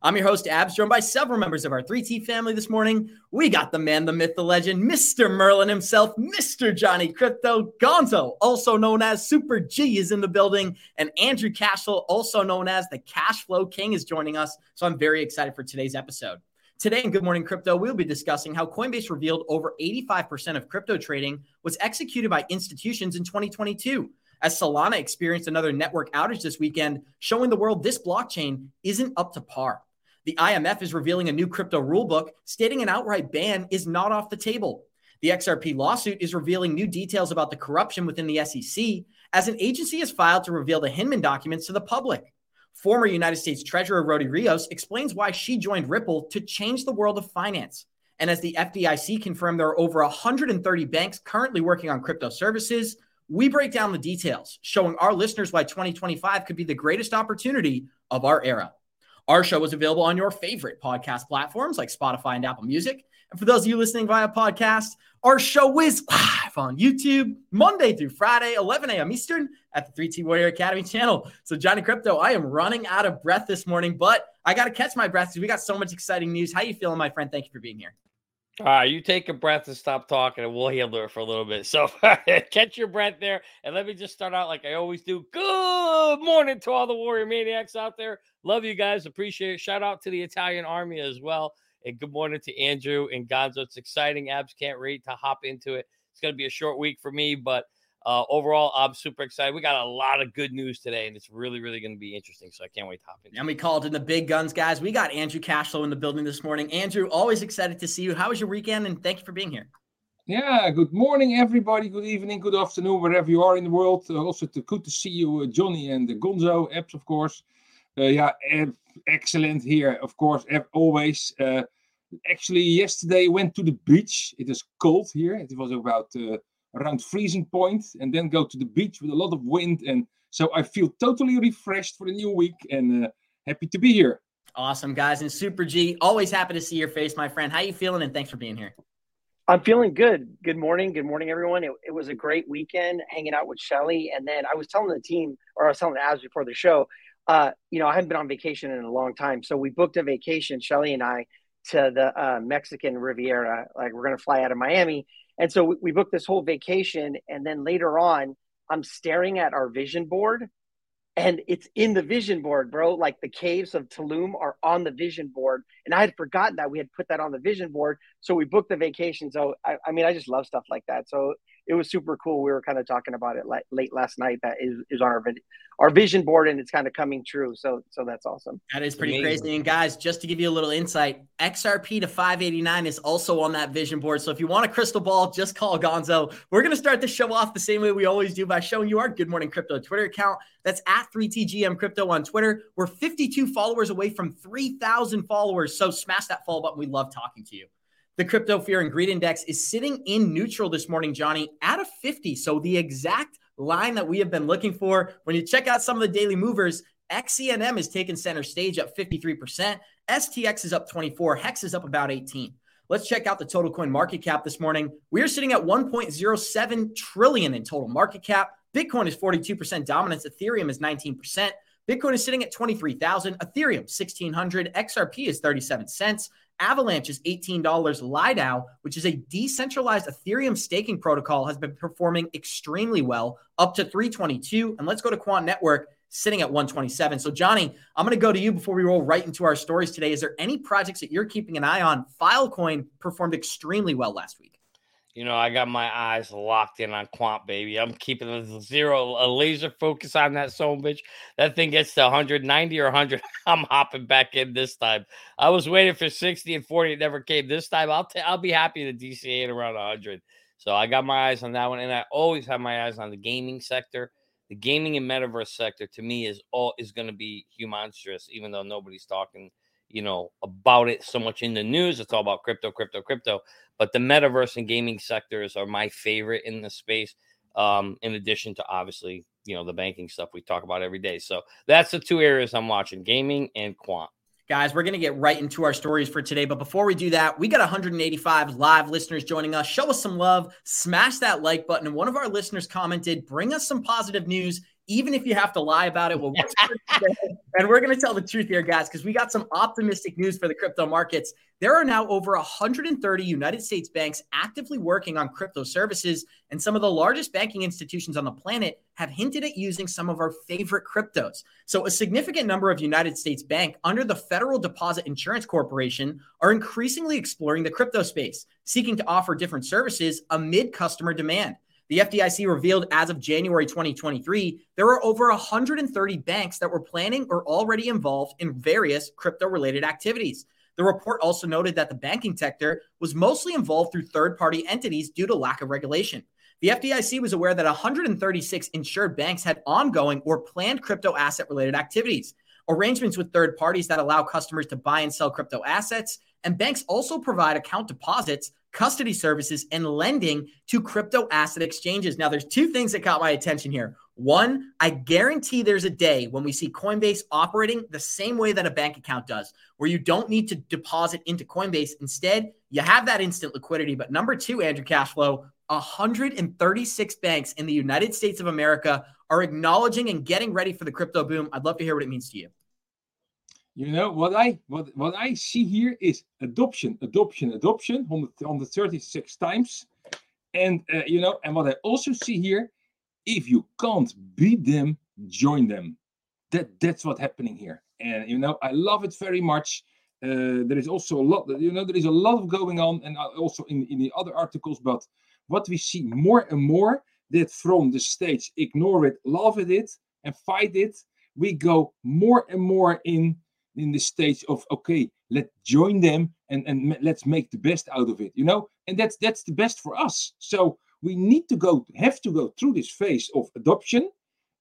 I'm your host, Abs, joined by several members of our 3T family this morning. We got the man, the myth, the legend, Mr. Merlin himself, Mr. Johnny Krypto, Gonzo, also known as Super G, is in the building, and Andrew Cashflow, also known as the Cash Flow King, is joining us. So I'm very excited for today's episode. Today in Good Morning Crypto, we'll be discussing how Coinbase revealed over 85% of crypto trading was executed by institutions in 2022 as Solana experienced another network outage this weekend, showing the world this blockchain isn't up to par. The IMF is revealing a new crypto rulebook, stating an outright ban is not off the table. The XRP lawsuit is revealing new details about the corruption within the SEC, as an agency has filed to reveal the Hinman documents to the public. Former United States Treasurer Rosie Rios explains why she joined Ripple to change the world of finance. And as the FDIC confirmed there are over 130 banks currently working on crypto services, we break down the details, showing our listeners why 2025 could be the greatest opportunity of our era. Our show is available on your favorite podcast platforms like Spotify and Apple Music. And for those of you listening via podcast, our show is live on YouTube Monday through Friday, 11 a.m. Eastern at the 3T Warrior Academy channel. So, Johnny Krypto, I am running out of breath this morning, but I got to catch my breath because we got so much exciting news. How you feeling, my friend? Thank you for being here. All right, you take a breath and stop talking, and we'll handle it for a little bit. So catch your breath there, and let me just start out like I always do. Good morning to all the warrior maniacs out there. Love you guys, appreciate it. Shout out to the Italian Army as well, and good morning to Andrew and Gonzo. It's exciting. Abs can't wait to hop into it. It's going to be a short week for me, but uh, overall, I'm super excited. We got a lot of good news today, and it's really, really going to be interesting. So I can't wait to hop in. And we called in the big guns, guys. We got Andrew Cashflow in the building this morning. Andrew, always excited to see you. How was your weekend? And thank you for being here. Yeah, good morning, everybody. Good evening, good afternoon, wherever you are in the world. Uh, also, to, good to see you, uh, Johnny and the Gonzo, Abs, of course. Uh, yeah, excellent here, of course, always. Uh, actually, yesterday went to the beach. It is cold here. It was about uh, around freezing point and then go to the beach with a lot of wind. And so I feel totally refreshed for the new week and uh, happy to be here. Awesome, guys. And Super G, always happy to see your face, my friend. How you feeling? And thanks for being here. I'm feeling good. Good morning. Good morning, everyone. It, it was a great weekend hanging out with Shelly. And then I was telling the team, or I was telling the Abs before the show, uh, you know, I haven't been on vacation in a long time. So we booked a vacation, Shelly and I, to the uh, Mexican Riviera. Like we're going to fly out of Miami and so we, we booked this whole vacation. And then later on, I'm staring at our vision board and it's in the vision board, bro. Like the caves of Tulum are on the vision board. And I had forgotten that we had put that on the vision board. So we booked the vacation. So, I, I mean, I just love stuff like that. So it was super cool. We were kind of talking about it like late last night. That is, is on our our vision board, and it's kind of coming true. So so that's awesome. That is pretty Amazing. crazy. And guys, just to give you a little insight, XRP to 589 is also on that vision board. So if you want a crystal ball, just call Gonzo. We're gonna start the show off the same way we always do by showing you our Good Morning Crypto Twitter account. That's at 3TGM Crypto on Twitter. We're 52 followers away from 3,000 followers. So smash that follow button. We love talking to you. The crypto fear and greed index is sitting in neutral this morning, Johnny, at a 50. So the exact line that we have been looking for. When you check out some of the daily movers, XCNM is taking center stage up 53%. STX is up 24. Hex is up about 18. Let's check out the total coin market cap this morning. We are sitting at 1.07 trillion in total market cap. Bitcoin is 42% dominance. Ethereum is 19%. Bitcoin is sitting at 23,000. Ethereum 1600. XRP is 37 cents. Avalanche is $18. LIDAO, which is a decentralized Ethereum staking protocol, has been performing extremely well, up to 322. And let's go to Quant Network, sitting at 127. So, Johnny, I'm going to go to you before we roll right into our stories today. Is there any projects that you're keeping an eye on? Filecoin performed extremely well last week. You know, I got my eyes locked in on Quant, baby. I'm keeping a zero, a laser focus on that son bitch. That thing gets to 190 or 100. I'm hopping back in this time. I was waiting for 60 and 40. It never came. This time, I'll t- I'll be happy to DCA at around 100. So I got my eyes on that one, and I always have my eyes on the gaming sector. The gaming and metaverse sector to me is all is going to be humongous, even though nobody's talking, you know, about it so much in the news. It's all about crypto, crypto, crypto. But the metaverse and gaming sectors are my favorite in the space. Um, in addition to obviously, you know, the banking stuff we talk about every day. So that's the two areas I'm watching: gaming and quant. Guys, we're going to get right into our stories for today. But before we do that, we got 185 live listeners joining us. Show us some love, smash that like button. And one of our listeners commented, bring us some positive news even if you have to lie about it. Well, and we're going to tell the truth here, guys, because we got some optimistic news for the crypto markets. There are now over 130 United States banks actively working on crypto services, and some of the largest banking institutions on the planet have hinted at using some of our favorite cryptos. So, a significant number of United States bank under the Federal Deposit Insurance Corporation are increasingly exploring the crypto space, seeking to offer different services amid customer demand. The FDIC revealed as of January 2023, there were over 130 banks that were planning or already involved in various crypto related activities. The report also noted that the banking sector was mostly involved through third party entities due to lack of regulation. The FDIC was aware that 136 insured banks had ongoing or planned crypto asset related activities, arrangements with third parties that allow customers to buy and sell crypto assets, and banks also provide account deposits custody services, and lending to crypto asset exchanges. Now, there's two things that caught my attention here. One, I guarantee there's a day when we see Coinbase operating the same way that a bank account does, where you don't need to deposit into Coinbase. Instead, you have that instant liquidity. But number two, Andrew Cashflow, 136 banks in the United States of America are acknowledging and getting ready for the crypto boom. I'd love to hear what it means to you. You know what I what what I see here is adoption, adoption, adoption, 100, 136 times, and uh, you know, and what I also see here, if you can't beat them, join them. That that's what's happening here, and you know, I love it very much. Uh, there is also a lot, you know, there is a lot of going on, and uh, also in in the other articles. But what we see more and more that from the stage, ignore it, love it, it, and fight it, we go more and more in in the stage of okay let's join them and and let's make the best out of it you know? And that's that's the best for us. So we need to go have to go through this phase of adoption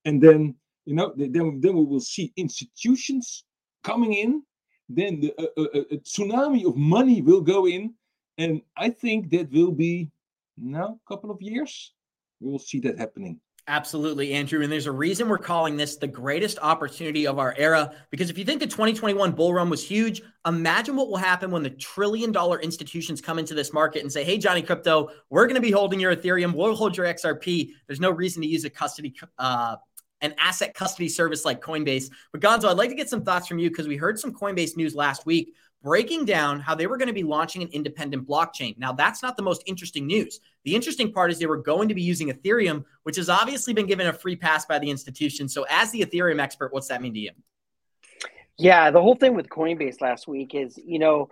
and then you know then then we will see institutions coming in. Then the, uh, a tsunami of money will go in. And i think that will be now a couple of years we will see that happening Absolutely, Andrew. And there's a reason we're calling this the greatest opportunity of our era. Because if you think the 2021 bull run was huge, imagine what will happen when the trillion dollar institutions come into this market and say, hey, Johnny Krypto, we're going to be holding your Ethereum. We'll hold your XRP. There's no reason to use a custody, uh, an asset custody service like Coinbase. But Gonzo, I'd like to get some thoughts from you because we heard some Coinbase news last week breaking down how they were going to be launching an independent blockchain. Now, that's not the most interesting news. The interesting part is they were going to be using Ethereum, which has obviously been given a free pass by the institution. So, as the Ethereum expert, what's that mean to you? Yeah, the whole thing with Coinbase last week is, you know,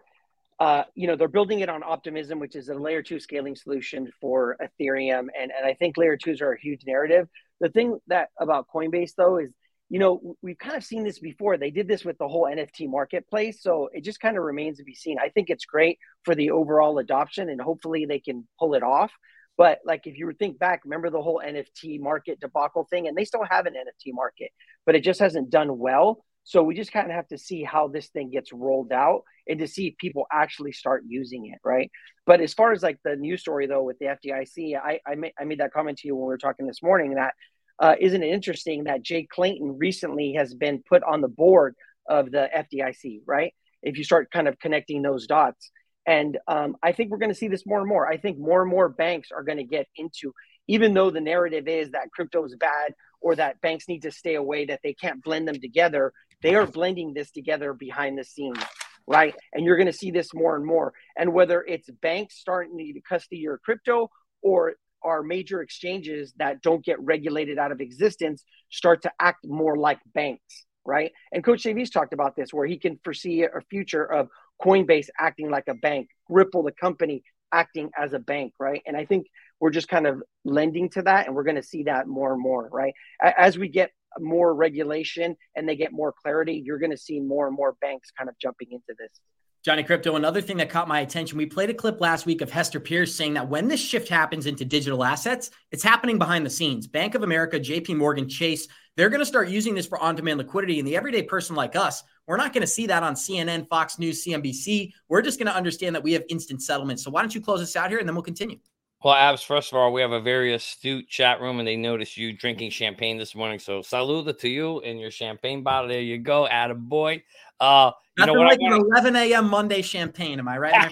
uh, you know, they're building it on Optimism, which is a layer two scaling solution for Ethereum, and and I think layer twos are a huge narrative. The thing that about Coinbase though is you know, we've kind of seen this before. They did this with the whole NFT marketplace. So it just kind of remains to be seen. I think it's great for the overall adoption and hopefully they can pull it off. But like if you think back, remember the whole NFT market debacle thing, and they still have an NFT market, but it just hasn't done well. So we just kind of have to see how this thing gets rolled out and to see if people actually start using it, right? But as far as like the news story though with the FDIC, I I made, I made that comment to you when we were talking this morning that uh, isn't it interesting that Jay Clayton recently has been put on the board of the FDIC, right? If you start kind of connecting those dots. And um, I think we're going to see this more and more. I think more and more banks are going to get into, even though the narrative is that crypto is bad or that banks need to stay away, that they can't blend them together, they are blending this together behind the scenes, right? And you're going to see this more and more. And whether it's banks starting to custody your crypto or our major exchanges that don't get regulated out of existence start to act more like banks, right? And Coach Davies talked about this, where he can foresee a future of Coinbase acting like a bank, Ripple, the company, acting as a bank, right? And I think we're just kind of lending to that, and we're going to see that more and more, right? As we get more regulation and they get more clarity, you're going to see more and more banks kind of jumping into this. Johnny Krypto, another thing that caught my attention, we played a clip last week of Hester Peirce saying that when this shift happens into digital assets, it's happening behind the scenes. Bank of America, JP Morgan, Chase, they're going to start using this for on demand liquidity. And the everyday person like us, we're not going to see that on CNN, Fox News, CNBC. We're just going to understand that we have instant settlement. So why don't you close us out here and then we'll continue? Well, Abs, first of all, we have a very astute chat room and they noticed you drinking champagne this morning. So salute to you and your champagne bottle. There you go. Atta boy. Uh, you Nothing know like wanna... 11 a.m. Monday champagne. Am I right?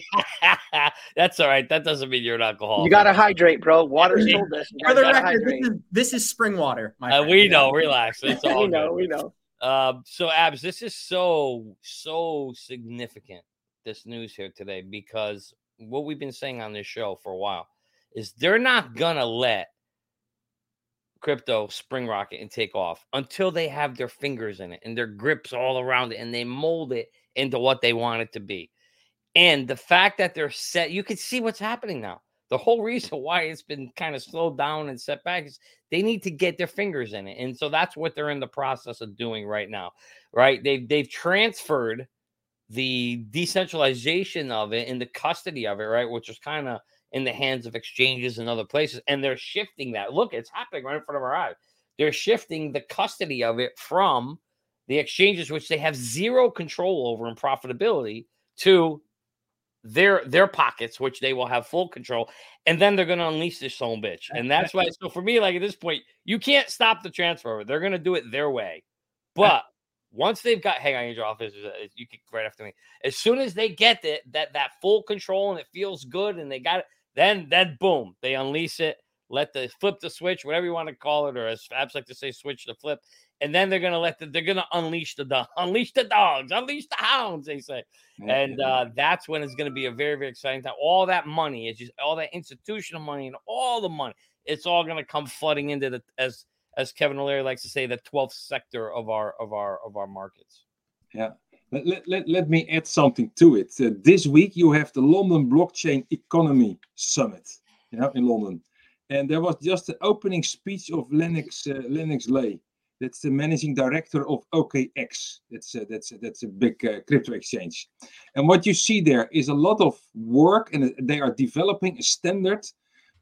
That's all right. That doesn't mean you're an alcoholic. You got to hydrate, bro. Water's told us. For the record, this is, this is, spring water. Uh, we know. Relax. It's all we know. Good. We know. Uh, so, Abs, this is so, so significant, this news here today, because what we've been saying on this show for a while is they're not going to let crypto spring rocket and take off until they have their fingers in it and their grips all around it and they mold it into what they want it to be. And the fact that they're set, you can see what's happening now. The whole reason why it's been kind of slowed down and set back is they need to get their fingers in it. And so that's what they're in the process of doing right now. Right. They've they've transferred the decentralization of it and the custody of it, right? Which is kind of in the hands of exchanges and other places. And they're shifting that. Look, it's happening right in front of our eyes. They're shifting the custody of it from the exchanges, which they have zero control over and profitability, to their their pockets, which they will have full control, and then they're going to unleash this own bitch. And that's why. So for me, like at this point, you can't stop the transfer. They're going to do it their way. But once they've got, hang on, Angel Office, uh, you can right after me. As soon as they get it, that that full control and it feels good, and they got it, then, then boom, they unleash it, let the flip the switch, whatever you want to call it, or as Fabs like to say, switch the flip. And then they're gonna let the they're gonna unleash the dog, unleash the dogs, unleash the hounds, they say. And uh, that's when it's gonna be a very, very exciting time. All that money is just all that institutional money and all the money, it's all gonna come flooding into the as as Kevin O'Leary likes to say, the 12th sector of our of our of our markets. Yeah. Let, let, let me add something to it. Uh, this week you have the London Blockchain Economy Summit you know, in London. And there was just the opening speech of Lennix uh, Lennix Lai. That's the managing director of OKX. That's a, that's a, that's a big uh, crypto exchange. And what you see there is a lot of work, and they are developing a standard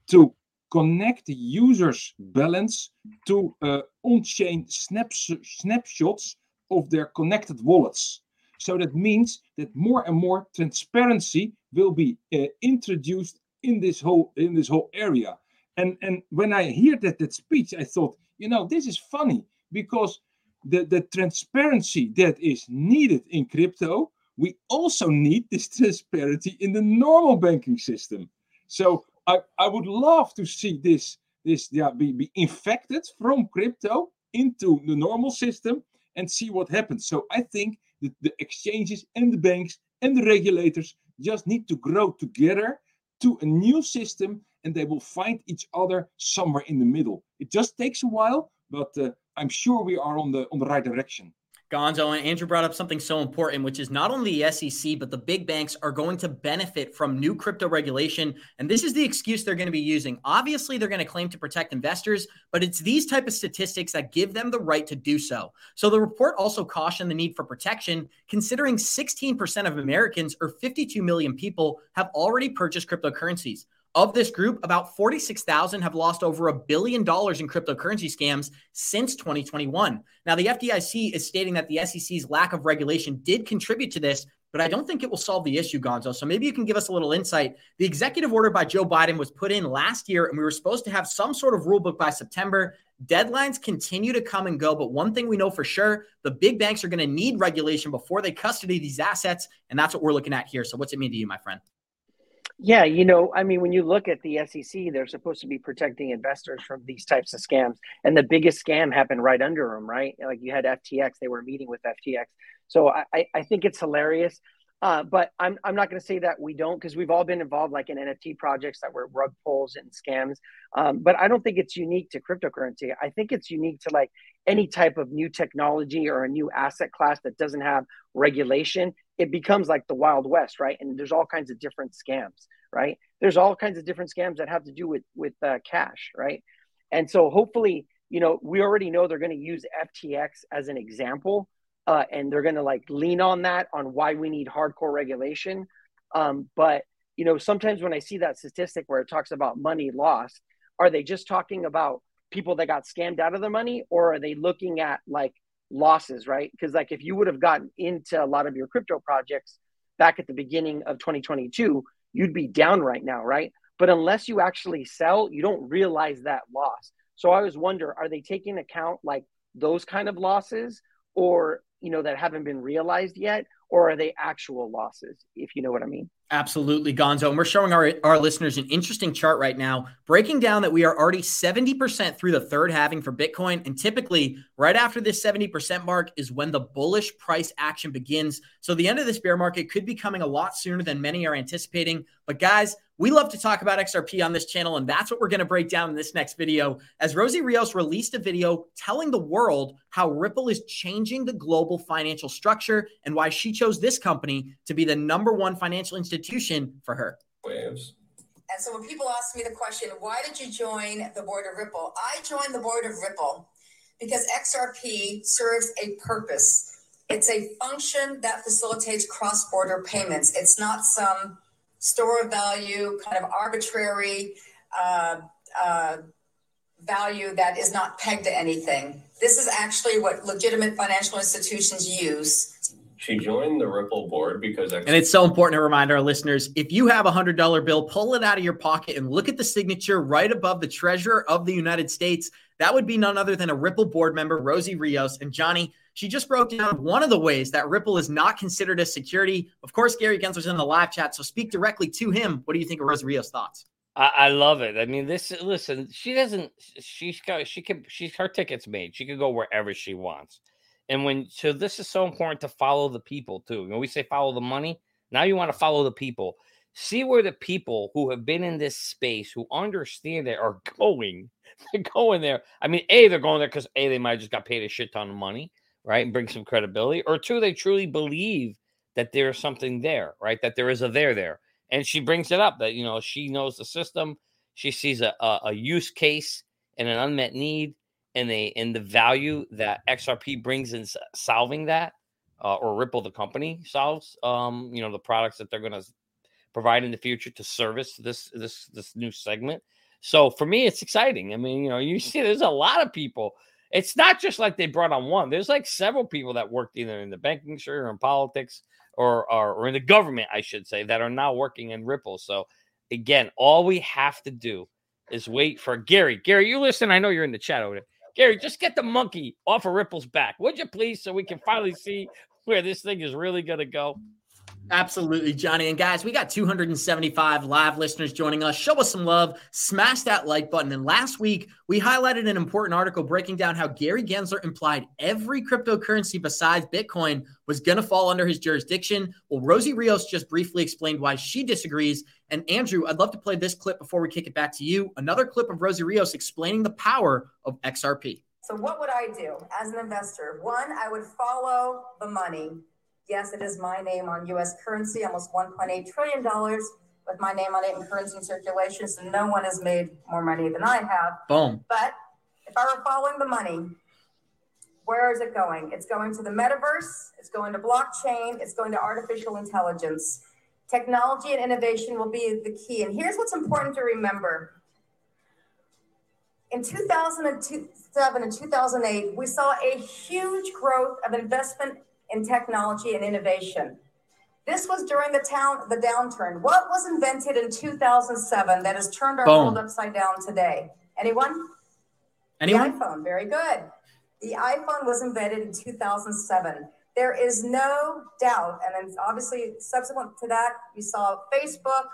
to connect the user's balance to uh, on-chain snaps snapshots of their connected wallets. So that means that more and more transparency will be uh, introduced in this whole in this whole area. And and when I hear that that speech, I thought, you know, this is funny because the the transparency that is needed in crypto, we also need this transparency in the normal banking system. So I, I would love to see this this yeah be, be infected from crypto into the normal system and see what happens. So I think the, the exchanges and the banks and the regulators just need to grow together to a new system and they will find each other somewhere in the middle. It just takes a while, but uh, I'm sure we are on the on the right direction. Gonzo and Andrew brought up something so important, which is not only the SEC, but the big banks are going to benefit from new crypto regulation. And this is the excuse they're going to be using. Obviously, they're going to claim to protect investors, but it's these type of statistics that give them the right to do so. So the report also cautioned the need for protection, considering 16% of Americans or 52 million people have already purchased cryptocurrencies. Of this group, about 46,000 have lost over a billion dollars in cryptocurrency scams since 2021. Now, the FDIC is stating that the SEC's lack of regulation did contribute to this, but I don't think it will solve the issue, Gonzo. So maybe you can give us a little insight. The executive order by Joe Biden was put in last year, and we were supposed to have some sort of rule book by September. Deadlines continue to come and go, but one thing we know for sure the big banks are going to need regulation before they custody these assets. And that's what we're looking at here. So, what's it mean to you, my friend? Yeah, you know, I mean, when you look at the SEC, they're supposed to be protecting investors from these types of scams. And the biggest scam happened right under them, right? Like you had FTX, they were meeting with FTX. So I, I think it's hilarious. Uh, but I'm, I'm not going to say that we don't because we've all been involved like in NFT projects that were rug pulls and scams. Um, but I don't think it's unique to cryptocurrency. I think it's unique to like any type of new technology or a new asset class that doesn't have regulation it becomes like the wild west right? And there's all kinds of different scams right? There's all kinds of different scams that have to do with with uh, cash right? And so hopefully you know we already know they're going to use ftx as an example uh, and they're going to like lean on that on why we need hardcore regulation. Um, but you know sometimes when i see that statistic where it talks about money lost are they just talking about people that got scammed out of the money or are they looking at like losses, right? Because like if you would have gotten into a lot of your crypto projects back at the beginning of 2022, you'd be down right now, right? But unless you actually sell, you don't realize that loss. So I always wonder, are they taking account like those kind of losses or, you know, that haven't been realized yet? Or are they actual losses, if you know what I mean? Absolutely, Gonzo. And we're showing our, our listeners an interesting chart right now, breaking down that we are already 70% through the third halving for Bitcoin. And typically, right after this 70% mark is when the bullish price action begins. So the end of this bear market could be coming a lot sooner than many are anticipating. But guys, we love to talk about XRP on this channel, and that's what we're going to break down in this next video. As Rosie Rios released a video telling the world how Ripple is changing the global financial structure and why she chose this company to be the number one financial institution for her. Waves. And so when people ask me the question, why did you join the board of Ripple? I joined the board of Ripple because XRP serves a purpose. It's a function that facilitates cross border payments. It's not some store of value, kind of arbitrary uh, uh, value that is not pegged to anything. This is actually what legitimate financial institutions use. She joined the Ripple board because. and it's so important to remind our listeners if you have a $100 bill, pull it out of your pocket and look at the signature right above the Treasurer of the United States. That would be none other than a Ripple board member, Rosie Rios. And Johnny, she just broke down one of the ways that Ripple is not considered a security. Of course, Gary Gensler's in the live chat, so speak directly to him. What do you think of Rosie Rios' thoughts? I, I, love it. I mean, this. Listen, she doesn't. She's got. She can. She's her tickets made. She can go wherever she wants. And when so, this is so important to follow the people too. When we say follow the money, now you want to follow the people. See where the people who have been in this space, who understand it, are going. They're going there. I mean, a they're going there because a they might have just got paid a shit ton of money right? And bring some credibility. Or two, they truly believe that there's something there, right? That there is a there there. And she brings it up that, you know, she knows the system. She sees a, a, a use case and an unmet need and they and the value that XRP brings in solving that, uh, or Ripple the company solves, um, you know, the products that they're going to provide in the future to service this this this new segment. So for me, it's exciting. I mean, you know, you see, there's a lot of people it's not just like they brought on one. There's like several people that worked either in the banking industry or in politics or, or, or in the government, I should say, that are now working in Ripple. So again, all we have to do is wait for Gary. Gary, you listen. I know you're in the chat over there. Gary, just get the monkey off of Ripple's back, would you please, so we can finally see where this thing is really going to go. Absolutely, Johnny. And guys, we got 275 live listeners joining us. Show us some love. Smash that like button. And last week, we highlighted an important article breaking down how Gary Gensler implied every cryptocurrency besides Bitcoin was going to fall under his jurisdiction. Well, Rosie Rios just briefly explained why she disagrees. And Andrew, I'd love to play this clip before we kick it back to you. Another clip of Rosie Rios explaining the power of XRP. So, what would I do as an investor? One, I would follow the money Yes, it is my name on US currency, almost $1.8 trillion with my name on it in currency in circulation. So no one has made more money than I have. Boom. But if I were following the money, where is it going? It's going to the metaverse, it's going to blockchain, it's going to artificial intelligence. Technology and innovation will be the key. And here's what's important to remember. In 2007 and 2008, we saw a huge growth of investment in technology and innovation. This was during the town the downturn. What was invented in 2007 that has turned our Boom. world upside down today? Anyone? Anyone? The iPhone. Very good. The iPhone was invented in 2007. There is no doubt, and then obviously subsequent to that, you saw Facebook,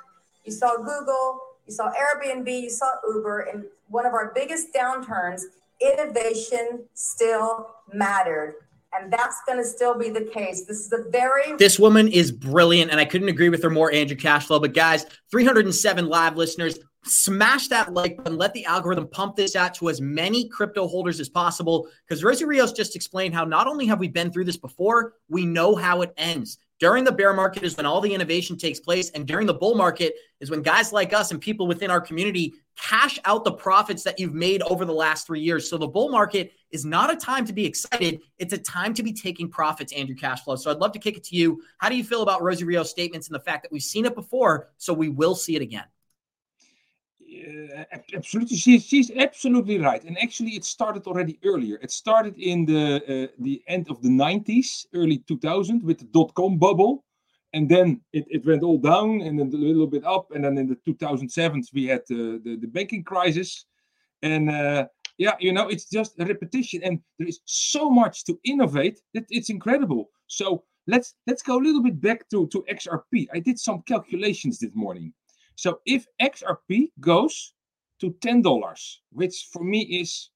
you saw Google, you saw Airbnb, you saw Uber. In one of our biggest downturns, innovation still mattered and that's going to still be the case. This is a very. This woman is brilliant, and I couldn't agree with her more, Andrew Cashflow. But guys, 307 live listeners. Smash that like button. Let the algorithm pump this out to as many crypto holders as possible. Because Rosie Rios just explained how not only have we been through this before, we know how it ends. During the bear market is when all the innovation takes place. And during the bull market is when guys like us and people within our community cash out the profits that you've made over the last three years. So the bull market is not a time to be excited. It's a time to be taking profits, Andrew Cashflow. So I'd love to kick it to you. How do you feel about Rosie Rio's statements and the fact that we've seen it before, so we will see it again? Uh, absolutely, she's, she's absolutely right. And actually, it started already earlier. It started in the uh, the end of the 90s, early 2000 with the dot com bubble. And then it, it went all down and then a little bit up. And then in the 2007s we had the, the, the banking crisis. And uh, yeah you know it's just a repetition. And there is so much to innovate that it's incredible. So let's let's go a little bit back to to xrp i did some calculations this morning so if xrp goes to $10 which for me is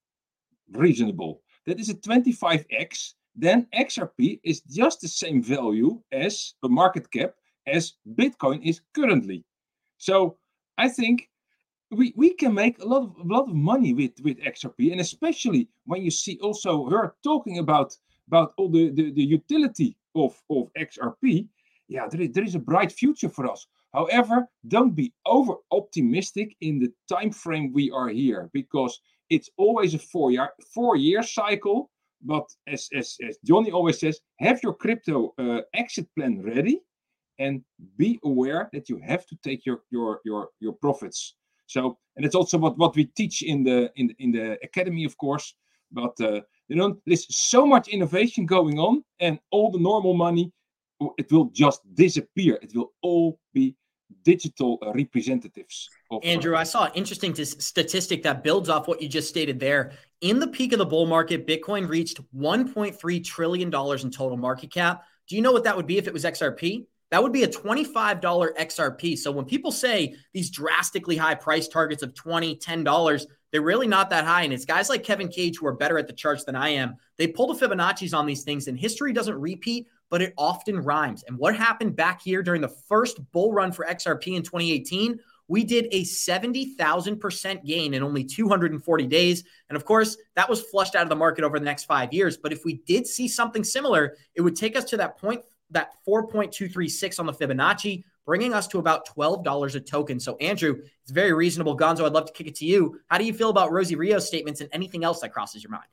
reasonable that is a 25x then XRP is just the same value as a market cap as Bitcoin is currently. So I think we, we can make a lot of a lot of money with, with XRP, and especially when you see also her talking about about all the, the, the utility of, of XRP, yeah, there is, there is a bright future for us. However, don't be over optimistic in the time frame we are here because it's always a four year four year cycle but as, as, as Johnny always says, have your crypto uh, exit plan ready and be aware that you have to take your your your your profits. So, and it's also what what we teach in the in in the academy, of course. But uh, you know, there's so much innovation going on, and all the normal money, it will just disappear. It will all be digital uh, representatives. Of, Andrew, I saw an interesting t- statistic that builds off what you just stated there. In the peak of the bull market, Bitcoin reached $1.3 trillion in total market cap. Do you know what that would be if it was XRP? That would be a $25 XRP. So when people say these drastically high price targets of $20, $10, they're really not that high. And it's guys like Kevin Cage who are better at the charts than I am. They pull the Fibonacci's on these things, and history doesn't repeat but it often rhymes. And what happened back here during the first bull run for XRP in 2018? We did a 70,000% gain in only 240 days. And of course, that was flushed out of the market over the next five years. But if we did see something similar, it would take us to that point, that 4.236 on the Fibonacci, bringing us to about $12 a token. So, Andrew, it's very reasonable. Gonzo, I'd love to kick it to you. How do you feel about Rosie Rio's statements and anything else that crosses your mind?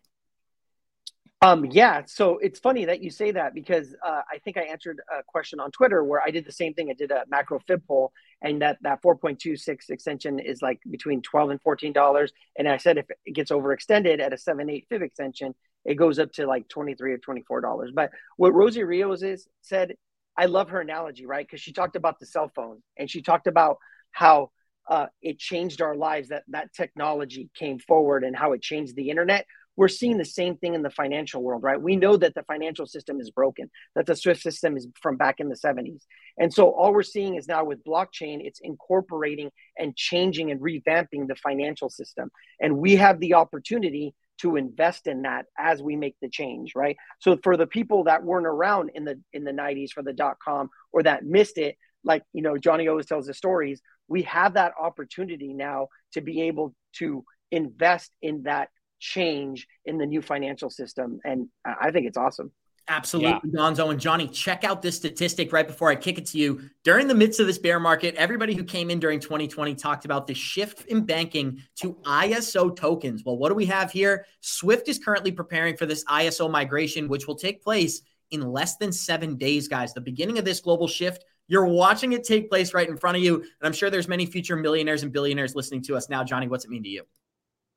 Um, yeah, so it's funny that you say that because uh, I think I answered a question on Twitter where I did the same thing. I did a macro fib poll, and that that 4.26 extension is like between 12 and 14 dollars. And I said if it gets overextended at a 7.8 fib extension, it goes up to like 23 or 24 dollars. But what Rosie Rios is said, I love her analogy, right? Because she talked about the cell phone and she talked about how uh, it changed our lives that that technology came forward and how it changed the internet we're seeing the same thing in the financial world, right? We know that the financial system is broken, that the SWIFT system is from back in the 70s. And so all we're seeing is now with blockchain, it's incorporating and changing and revamping the financial system. And we have the opportunity to invest in that as we make the change, right? So for the people that weren't around in the in the 90s for the dot com or that missed it, like you know, Johnny always tells the stories, we have that opportunity now to be able to invest in that change in the new financial system. And I think it's awesome. Absolutely, yeah. Gonzo and Johnny. Check out this statistic right before I kick it to you. During the midst of this bear market, everybody who came in during 2020 talked about the shift in banking to ISO tokens. Well, what do we have here? Swift is currently preparing for this ISO migration, which will take place in less than seven days, guys. The beginning of this global shift. You're watching it take place right in front of you. And I'm sure there's many future millionaires and billionaires listening to us now. Johnny, what's it mean to you?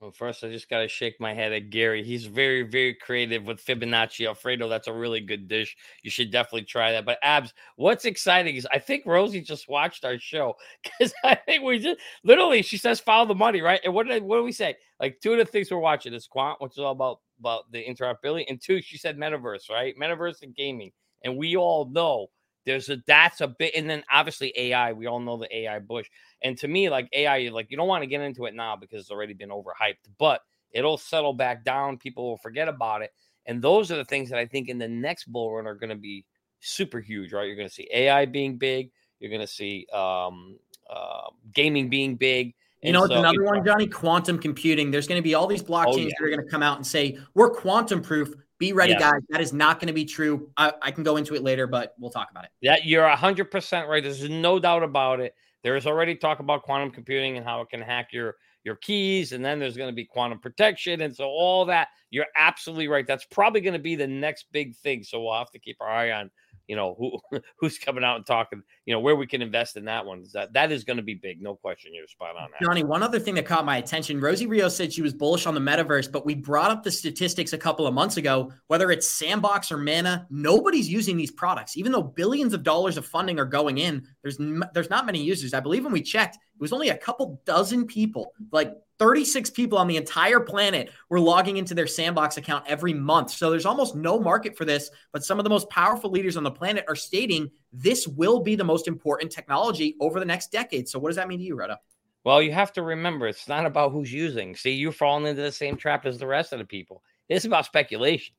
Well, first, I just got to shake my head at Gary. He's very, very creative with Fibonacci Alfredo. That's a really good dish. You should definitely try that. But, Abs, what's exciting is I think Rosie just watched our show because I think we just literally, she says, follow the money, right? And what did, I, what do we say? Like, two of the things we're watching is Quant, which is all about, about the interoperability. And two, she said metaverse, right? Metaverse and gaming. And we all know there's a that's a bit, and then obviously AI. We all know the AI bush, and to me, like AI, like you don't want to get into it now because it's already been overhyped, but it'll settle back down. People will forget about it, and those are the things that I think in the next bull run are going to be super huge. Right? You're going to see AI being big. You're going to see um, uh, gaming being big. You know, so, another one, Johnny? Quantum computing. There's going to be all these blockchains oh, yeah. that are going to come out and say we're quantum proof. Be ready, yes. guys. That is not going to be true. I, I, can go into it later, but we'll talk about it. Yeah, you're 100% right. There's no doubt about it. There is already talk about quantum computing and how it can hack your your keys, and then there's going to be quantum protection, and so all that. You're absolutely right. That's probably going to be the next big thing. So we'll have to keep our eye on, you know who who's coming out and talking you know where we can invest in that one. That that is going to be big no question you're spot on that. johnny one other thing that caught my attention rosie rios said she was bullish on the metaverse but we brought up the statistics a couple of months ago whether it's sandbox or mana nobody's using these products. Even though billions of dollars of funding are going in there's there's not many users. I believe when we checked it was only a couple dozen people like 36 people on the entire planet were logging into their sandbox account every month. So there's almost no market for this, but some of the most powerful leaders on the planet are stating this will be the most important technology over the next decade. So what does that mean to you, Retta? Well, you have to remember it's not about who's using. See, you're falling into the same trap as the rest of the people. It's about speculation.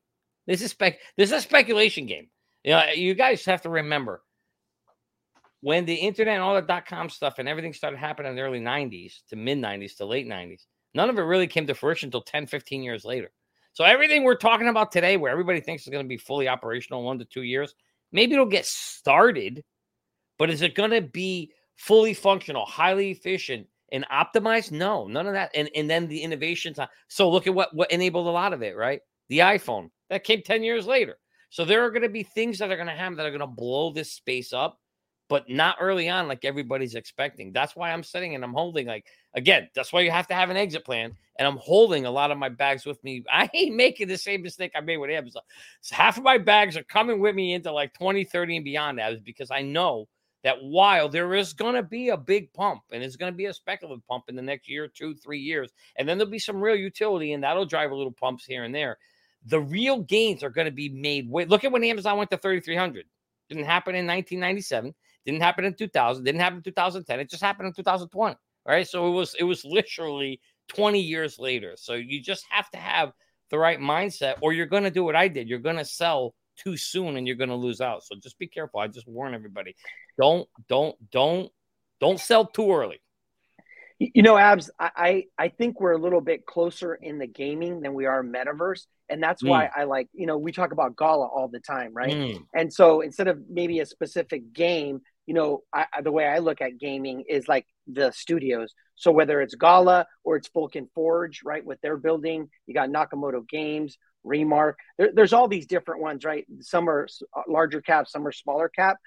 This is spec this is a speculation game. You know, you guys have to remember when the internet and all the dot com stuff and everything started happening in the early 90s to mid 90s to late 90s, none of it really came to fruition until 10, 15 years later. So everything we're talking about today, where everybody thinks is going to be fully operational in one to two years, maybe it'll get started, but is it going to be fully functional, highly efficient, and optimized? No, none of that. And and then the innovations. So look at what what enabled a lot of it, right? The iPhone that came 10 years later. So there are going to be things that are going to happen that are going to blow this space up but not early on like everybody's expecting. That's why I'm sitting and I'm holding like again, that's why you have to have an exit plan. And I'm holding a lot of my bags with me. I ain't making the same mistake I made with Amazon. So half of my bags are coming with me into like 2030 and beyond that is because I know that while there is going to be a big pump and it's going to be a speculative pump in the next year, two, three years, and then there'll be some real utility and that'll drive a little pumps here and there. The real gains are going to be made. Wait, look at when Amazon went to 3,300. Didn't happen in 1997. Didn't happen in 2000. Didn't happen in 2010. It just happened in 2020. Right. So it was it was literally 20 years later. So you just have to have the right mindset, or you're going to do what I did. You're going to sell too soon and you're going to lose out. So just be careful. I just warn everybody. Don't don't don't don't sell too early. You know, Abs, I, I think we're a little bit closer in the gaming than we are metaverse. And that's mm. why I like, you know, we talk about Gala all the time, right? Mm. And so instead of maybe a specific game, you know, I, the way I look at gaming is like the studios. So whether it's Gala or it's Vulcan Forged, right, what they're building, you got Nakamoto Games, Remark. There, there's all these different ones, right? Some are uh, larger cap, some are smaller cap.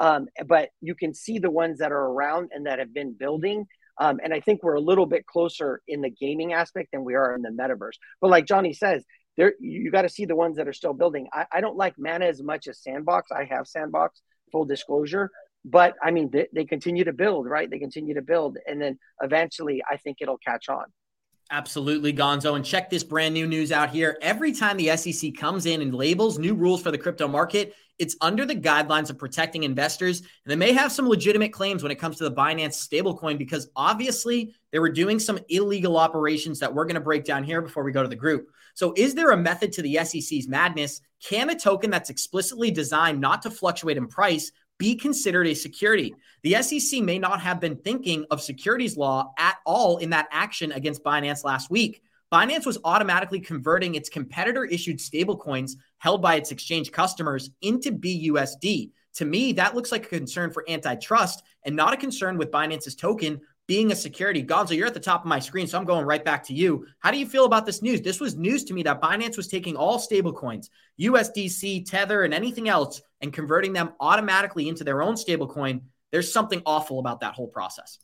Um, but you can see the ones that are around and that have been building. Um, and I think we're a little bit closer in the gaming aspect than we are in the metaverse. But like Johnny says, there you got to see the ones that are still building. I, I don't like Mana as much as Sandbox. I have Sandbox, full disclosure but I mean, they, they continue to build, right? They continue to build, and then eventually, I think it'll catch on. Absolutely, Gonzo. And check this brand new news out here. Every time the SEC comes in and labels new rules for the crypto market, it's under the guidelines of protecting investors. And they may have some legitimate claims when it comes to the Binance stablecoin because obviously they were doing some illegal operations that we're going to break down here before we go to the group. So, is there a method to the SEC's madness? Can a token that's explicitly designed not to fluctuate in price be considered a security. The SEC may not have been thinking of securities law at all in that action against Binance last week. Binance was automatically converting its competitor issued stablecoins held by its exchange customers into BUSD. To me, that looks like a concern for antitrust and not a concern with Binance's token, being a security. Gonzo, you're at the top of my screen, so I'm going right back to you. How do you feel about this news? This was news to me that Binance was taking all stablecoins, USDC, Tether, and anything else, and converting them automatically into their own stablecoin. There's something awful about that whole process.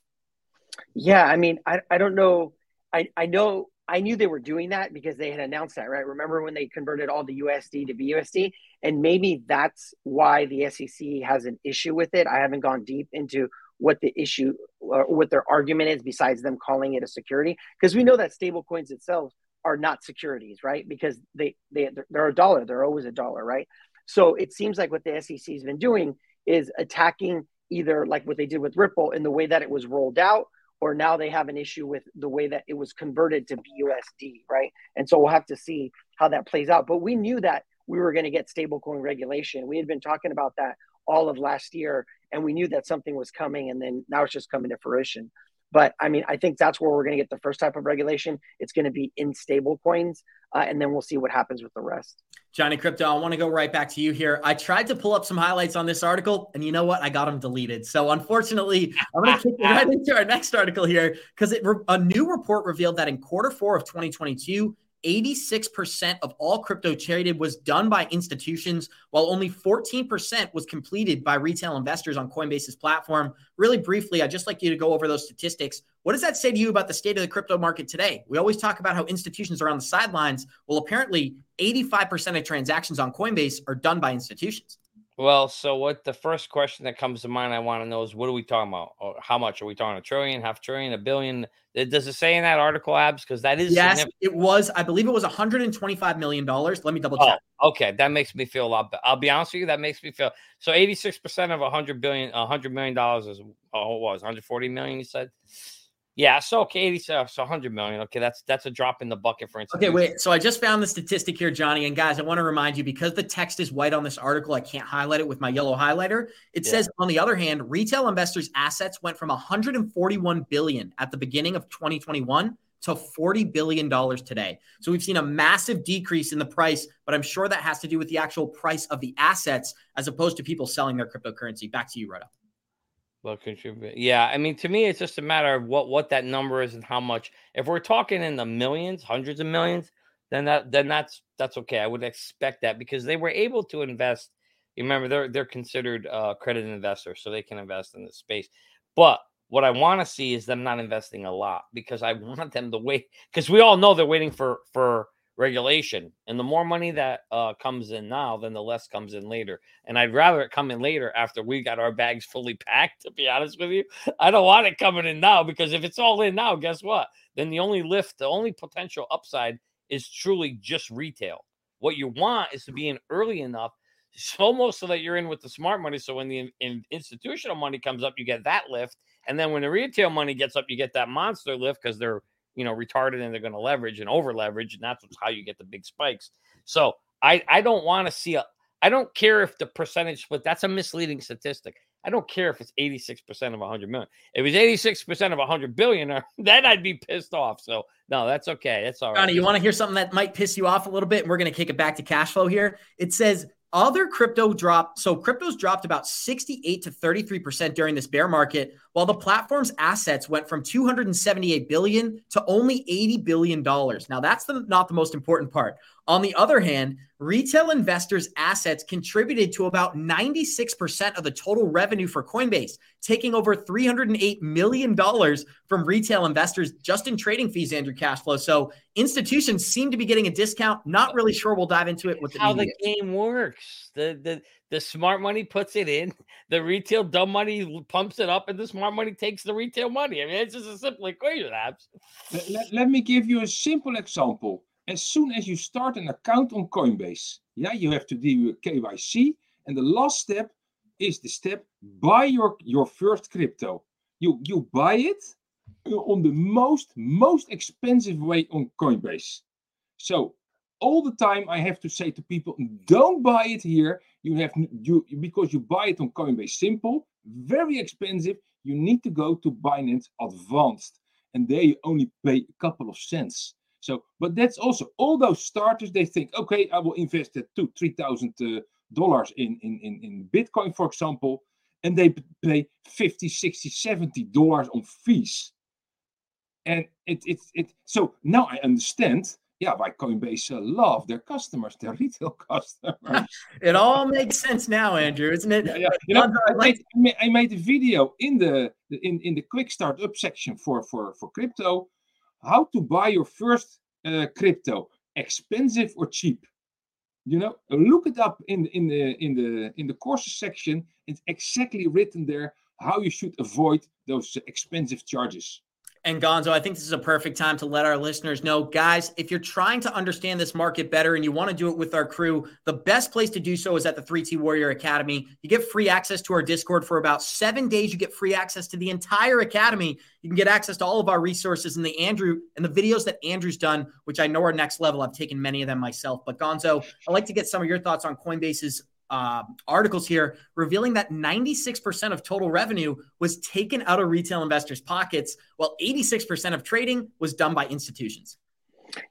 Yeah, I mean, I, I don't know. I, I know I knew they were doing that because they had announced that, right? Remember when they converted all the USD to BUSD? And maybe that's why the SEC has an issue with it. I haven't gone deep into what the issue or what their argument is besides them calling it a security because we know that stable coins itself are not securities right? Because they they they're a dollar they're always a dollar right? So it seems like what the SEC has been doing is attacking either like what they did with Ripple in the way that it was rolled out or now they have an issue with the way that it was converted to BUSD right? And so we'll have to see how that plays out. But we knew that we were going to get stablecoin regulation. We had been talking about that all of last year and we knew that something was coming and then now it's just coming to fruition. But i mean i think that's where we're going to get the first type of regulation. It's going to be in stable coins uh, and then we'll see what happens with the rest. Johnny Krypto i want to go right back to you here. I tried to pull up some highlights on this article and you know what? I got them deleted. So unfortunately i'm going to kick right into our next article here because a new report revealed that in quarter four of 2022 86% of all crypto traded was done by institutions, while only 14% was completed by retail investors on Coinbase's platform. Really briefly, I'd just like you to go over those statistics. What does that say to you about the state of the crypto market today? We always talk about how institutions are on the sidelines. Well, apparently, 85% of transactions on Coinbase are done by institutions. Well, so what the first question that comes to mind I want to know is what are we talking about? Or how much are we talking? A trillion, half trillion, a billion? Does it say in that article, Abs? Because that is yes, it was. I believe it was 125 million dollars. Let me double check. Oh, okay, that makes me feel a lot. better. I'll be honest with you, that makes me feel so. 86 percent of 100 billion, 100 million dollars is oh, what was 140 million? You said. Yeah, so okay, 80, so, so 100 million. Okay, that's that's a drop in the bucket for instance. Okay, wait. So I just found the statistic here, Johnny. And guys, I want to remind you because the text is white on this article, I can't highlight it with my yellow highlighter. It yeah. says, on the other hand, retail investors' assets went from 141 billion at the beginning of 2021 to 40 billion dollars today. So we've seen a massive decrease in the price, but I'm sure that has to do with the actual price of the assets as opposed to people selling their cryptocurrency. Back to you, Roto. Will contribute. Yeah, I mean, to me, it's just a matter of what what that number is and how much. If we're talking in the millions, hundreds of millions, then that then that's that's okay. I would expect that because they were able to invest. You remember, they're they're considered uh, credit investors, so they can invest in this space. But what I want to see is them not investing a lot because I want them to wait because we all know they're waiting for for regulation. And the more money that uh, comes in now, then the less comes in later. And I'd rather it come in later after we got our bags fully packed, to be honest with you. I don't want it coming in now because if it's all in now, guess what? Then the only lift, the only potential upside is truly just retail. What you want is to be in early enough, almost so that you're in with the smart money. So when the in, in institutional money comes up, you get that lift. And then when the retail money gets up, you get that monster lift because they're you know retarded and they're going to leverage and over leverage and that's how you get the big spikes. So i i don't want to see a i don't care if the percentage split that's a misleading statistic. I don't care if it's 86% of 100 million. If it's 86% of 100 billion then i'd be pissed off. So no that's okay. That's all right. Johnny, you want to hear something that might piss you off a little bit and we're going to kick it back to cash flow here? It says other crypto dropped. So cryptos dropped about 68 to 33% during this bear market, while the platform's assets went from 278 billion to only 80 billion dollars. Now that's the, not the most important part. On the other hand, retail investors' assets contributed to about 96% of the total revenue for Coinbase, taking over $308 million from retail investors just in trading fees, Andrew Cashflow. So institutions seem to be getting a discount. Not really sure. We'll dive into it with how the game works. The, the, the smart money puts it in, the retail dumb money pumps it up, and the smart money takes the retail money. I mean, it's just a simple equation, Abs. Let, let me give you a simple example as soon as you start an account on Coinbase, yeah, you have to do KYC, and the last step is the step buy your your first crypto. You you buy it uh, on the most most expensive way on Coinbase. So all the time I have to say to people, don't buy it here. You have you because you buy it on Coinbase Simple, very expensive. You need to go to Binance Advanced, and there you only pay a couple of cents. So, but that's also all those starters. They think, okay, I will invest at two, three thousand uh, dollars in, in in in Bitcoin, for example, and they pay 50 60 70 dollars on fees and it it it so now i understand yeah why coinbase uh, love their customers their retail customers it all makes sense now andrew isn't it yeah, yeah. you know I made, I made a video in the in in the quick startup section for for for crypto how to buy your first uh, crypto expensive or cheap? You know look it up in in the in the in the courses section. It's exactly written there how you should avoid those expensive charges and Gonzo, I think this is a perfect time to let our listeners know, guys, if you're trying to understand this market better and you want to do it with our crew, the best place to do so is at the 3T Warrior Academy. You get free access to our Discord for about seven days. You get free access to the entire academy. You can get access to all of our resources and the Andrew and the videos that Andrew's done, which I know are next level. I've taken many of them myself. But Gonzo, I'd like to get some of your thoughts on Coinbase's uh, articles here revealing that 96% of total revenue was taken out of retail investors' pockets, while 86% of trading was done by institutions.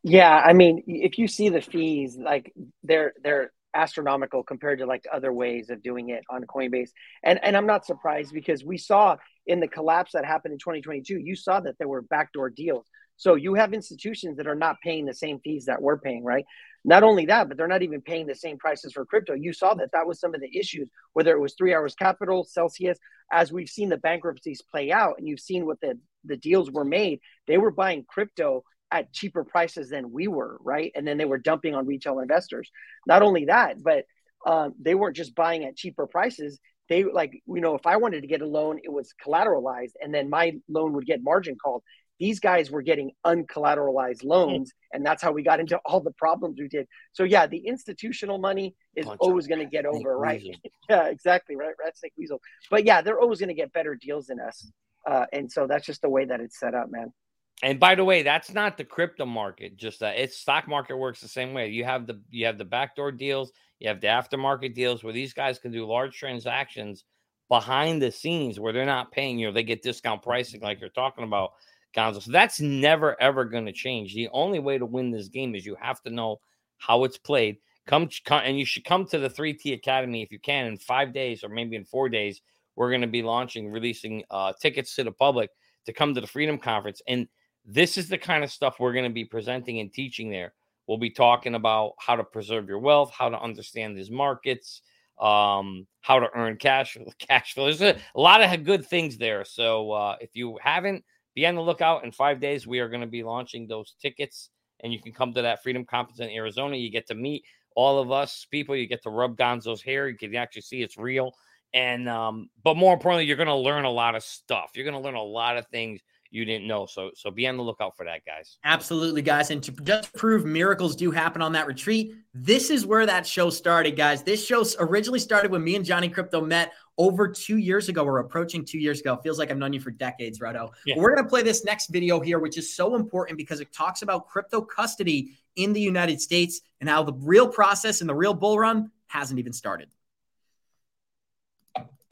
Yeah, I mean, if you see the fees, like they're they're astronomical compared to like other ways of doing it on Coinbase. And and I'm not surprised because we saw in the collapse that happened in 2022, you saw that there were backdoor deals. So you have institutions that are not paying the same fees that we're paying, right? Not only that, but they're not even paying the same prices for crypto. You saw that that was some of the issues, whether it was Three Arrows Capital, Celsius, as we've seen the bankruptcies play out, and you've seen what the the deals were made. They were buying crypto at cheaper prices than we were, right? And then they were dumping on retail investors. Not only that, but um, they weren't just buying at cheaper prices. They like, you know, if I wanted to get a loan, it was collateralized, and then my loan would get margin called. These guys were getting uncollateralized loans, and that's how we got into all the problems we did. So yeah, the institutional money is always going to get over, right? yeah, exactly, right. Rat snake weasel. But yeah, they're always going to get better deals than us, uh, and so that's just the way that it's set up, man. And by the way, that's not the crypto market. Just that it's stock market works the same way. You have the you have the backdoor deals, you have the aftermarket deals where these guys can do large transactions behind the scenes where they're not paying you. They get discount pricing like you're talking about, Gonzo. So that's never ever going to change. The only way to win this game is you have to know how it's played. Come, come and you should come to the 3T Academy if you can in five days or maybe in four days. We're going to be launching, releasing uh, tickets to the public to come to the Freedom Conference and this is the kind of stuff we're going to be presenting and teaching there. We'll be talking about how to preserve your wealth, how to understand these markets, um, how to earn cash, cash flow. There's a, a lot of good things there. So uh, if you haven't, be on the lookout. In five days, we are going to be launching those tickets, and you can come to that Freedom Conference in Arizona. You get to meet all of us people. You get to rub Gonzo's hair. You can actually see it's real. And um, but more importantly, you're going to learn a lot of stuff. You're going to learn a lot of things you didn't know. So so be on the lookout for that, guys. Absolutely, guys. And to just prove miracles do happen on that retreat, this is where that show started, guys. This show originally started when me and Johnny Krypto met over two years ago. We're approaching two years ago. Feels like I've known you for decades, Redo. Yeah. We're gonna play this next video here, which is so important because it talks about crypto custody in the United States and how the real process and the real bull run hasn't even started.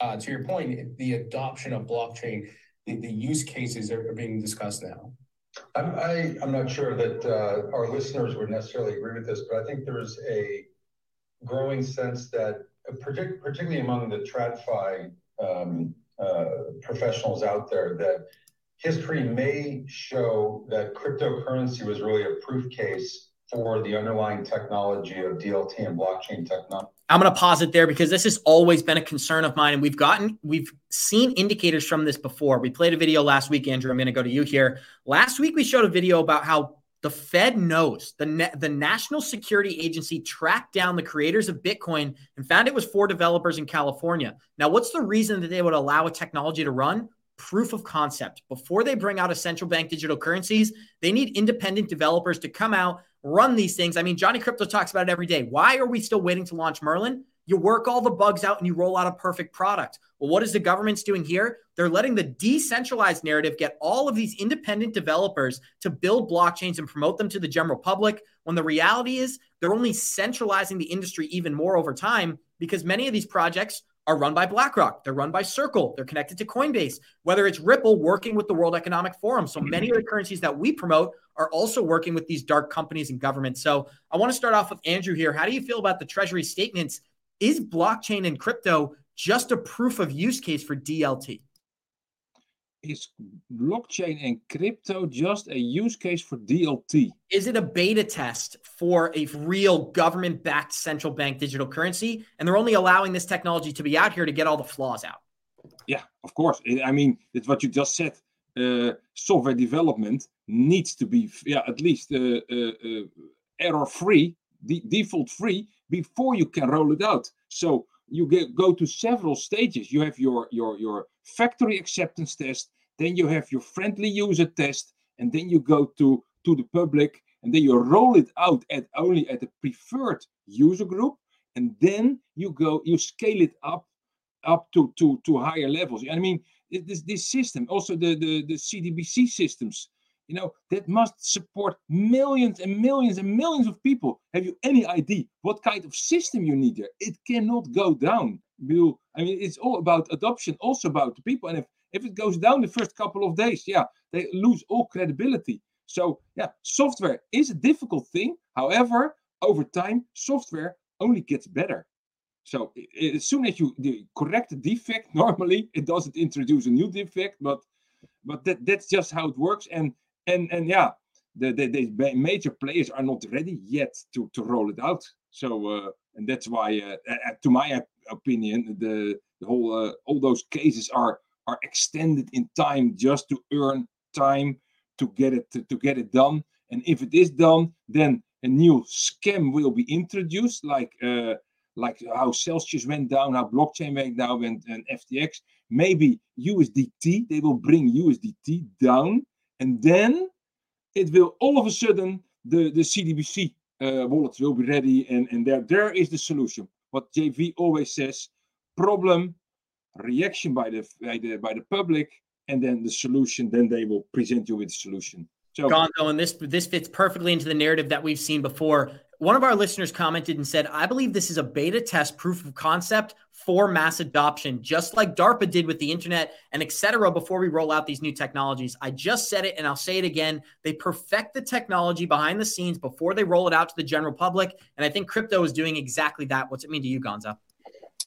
Uh, to your point, the adoption of blockchain the, the use cases are, are being discussed now? I'm, I, I'm not sure that uh, our listeners would necessarily agree with this, but I think there's a growing sense that, partic- particularly among the TradFi um, uh, professionals out there, that history may show that cryptocurrency was really a proof case for the underlying technology of DLT and blockchain technology. I'm going to pause it there because this has always been a concern of mine. And we've gotten, we've seen indicators from this before. We played a video last week, Andrew. I'm going to go to you here. Last week, we showed a video about how the Fed knows the, the National Security Agency tracked down the creators of Bitcoin and found it was four developers in California. Now, what's the reason that they would allow a technology to run? Proof of concept. Before they bring out a central bank digital currencies, they need independent developers to come out run these things. I mean, Johnny Krypto talks about it every day. Why are we still waiting to launch Merlin? You work all the bugs out and you roll out a perfect product. Well, what is the government's doing here? They're letting the decentralized narrative get all of these independent developers to build blockchains and promote them to the general public. When the reality is, they're only centralizing the industry even more over time because many of these projects are run by BlackRock. They're run by Circle. They're connected to Coinbase, whether it's Ripple working with the World Economic Forum. So mm-hmm. many of the currencies that we promote are also working with these dark companies and governments. So I want to start off with Andrew here. How do you feel about the Treasury statements? Is blockchain and crypto just a proof of use case for DLT? is blockchain and crypto just a use case for DLT? Is it a beta test for a real government backed central bank digital currency? And they're only allowing this technology to be out here to get all the flaws out. Yeah, of course. I mean, it's what you just said. Uh, software development needs to be, yeah, at least uh, uh, uh error free, de- default free, before you can roll it out. So you get, go to several stages. You have your your your factory acceptance test, then you have your friendly user test, and then you go to to the public, and then you roll it out at only at the preferred user group, and then you go you scale it up up to to to higher levels. I mean, this this system, also the the the CDBC systems you know that must support millions and millions and millions of people. Have you any idea what kind of system you need there? It cannot go down. Bill. i mean it's all about adoption also about the people. And if if it goes down the first couple of days yeah they lose all credibility. So yeah software is a difficult thing. However over time software only gets better. So as soon as you correct the defect normally it doesn't introduce a new defect but but that, that's just how it works. And and and yeah, the, the, the major players are not ready yet to to roll it out. So uh, and that's why, uh, to my opinion, the the whole uh, all those cases are are extended in time just to earn time to get it to, to get it done. And if it is done, then a new scam will be introduced, like uh, like how Celsius went down, how BlockFi went down, and, and FTX. Maybe USDT, they will bring USDT down, and then it will all of a sudden the the CBDC uh, wallets will be ready, and and there there is the solution. What JV always says: problem, reaction by the by the by the public, and then the solution. Then they will present you with the solution. So, Gonzo, and this this fits perfectly into the narrative that we've seen before. One of our listeners commented and said, "I believe this is a beta test proof of concept for mass adoption, just like DARPA did with the internet and etc. Before we roll out these new technologies." I just said it, and I'll say it again: they perfect the technology behind the scenes before they roll it out to the general public, and I think crypto is doing exactly that. What's it mean to you, Gonzo?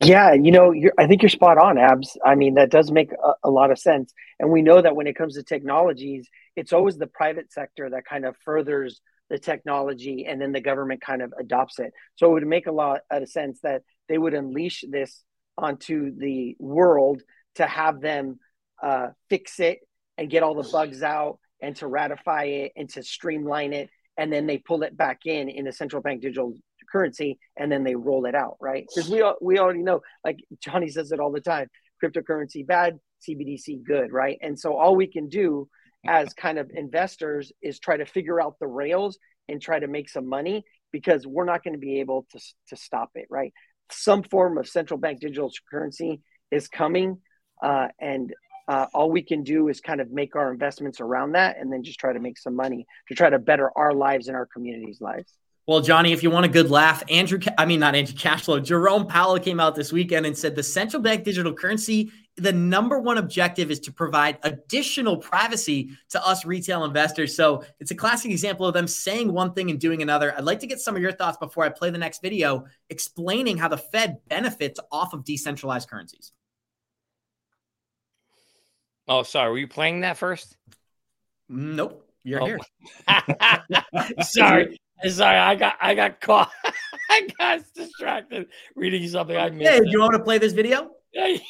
Yeah, you know, I think you're spot on, Abs. I mean, that does make a, a, lot of sense. And we know that when it comes to technologies, it's always the private sector that kind of furthers the technology and then the government kind of adopts it. So it would make a lot of sense that they would unleash this onto the world to have them uh, fix it and get all the bugs out and to ratify it and to streamline it. And then they pull it back in in a central bank digital currency and then they roll it out, right? Because we we already know, like Johnny says it all the time, cryptocurrency bad, CBDC good, right? And so all we can do as kind of investors is try to figure out the rails and try to make some money because we're not going to be able to to stop it, right? Some form of central bank digital currency is coming, uh, and uh, all we can do is kind of make our investments around that and then just try to make some money to try to better our lives and our communities' lives. Well, Johnny, if you want a good laugh, Andrew, I mean, not Andrew Cashflow, Jerome Powell came out this weekend and said the central bank digital currency, the number one objective is to provide additional privacy to us retail investors. So it's a classic example of them saying one thing and doing another. I'd like to get some of your thoughts before I play the next video explaining how the Fed benefits off of decentralized currencies. Oh, sorry. Were you playing that first? Nope. You're oh. here. sorry. Sorry, I got I got caught. I got distracted reading something I missed. Hey, do you want to play this video?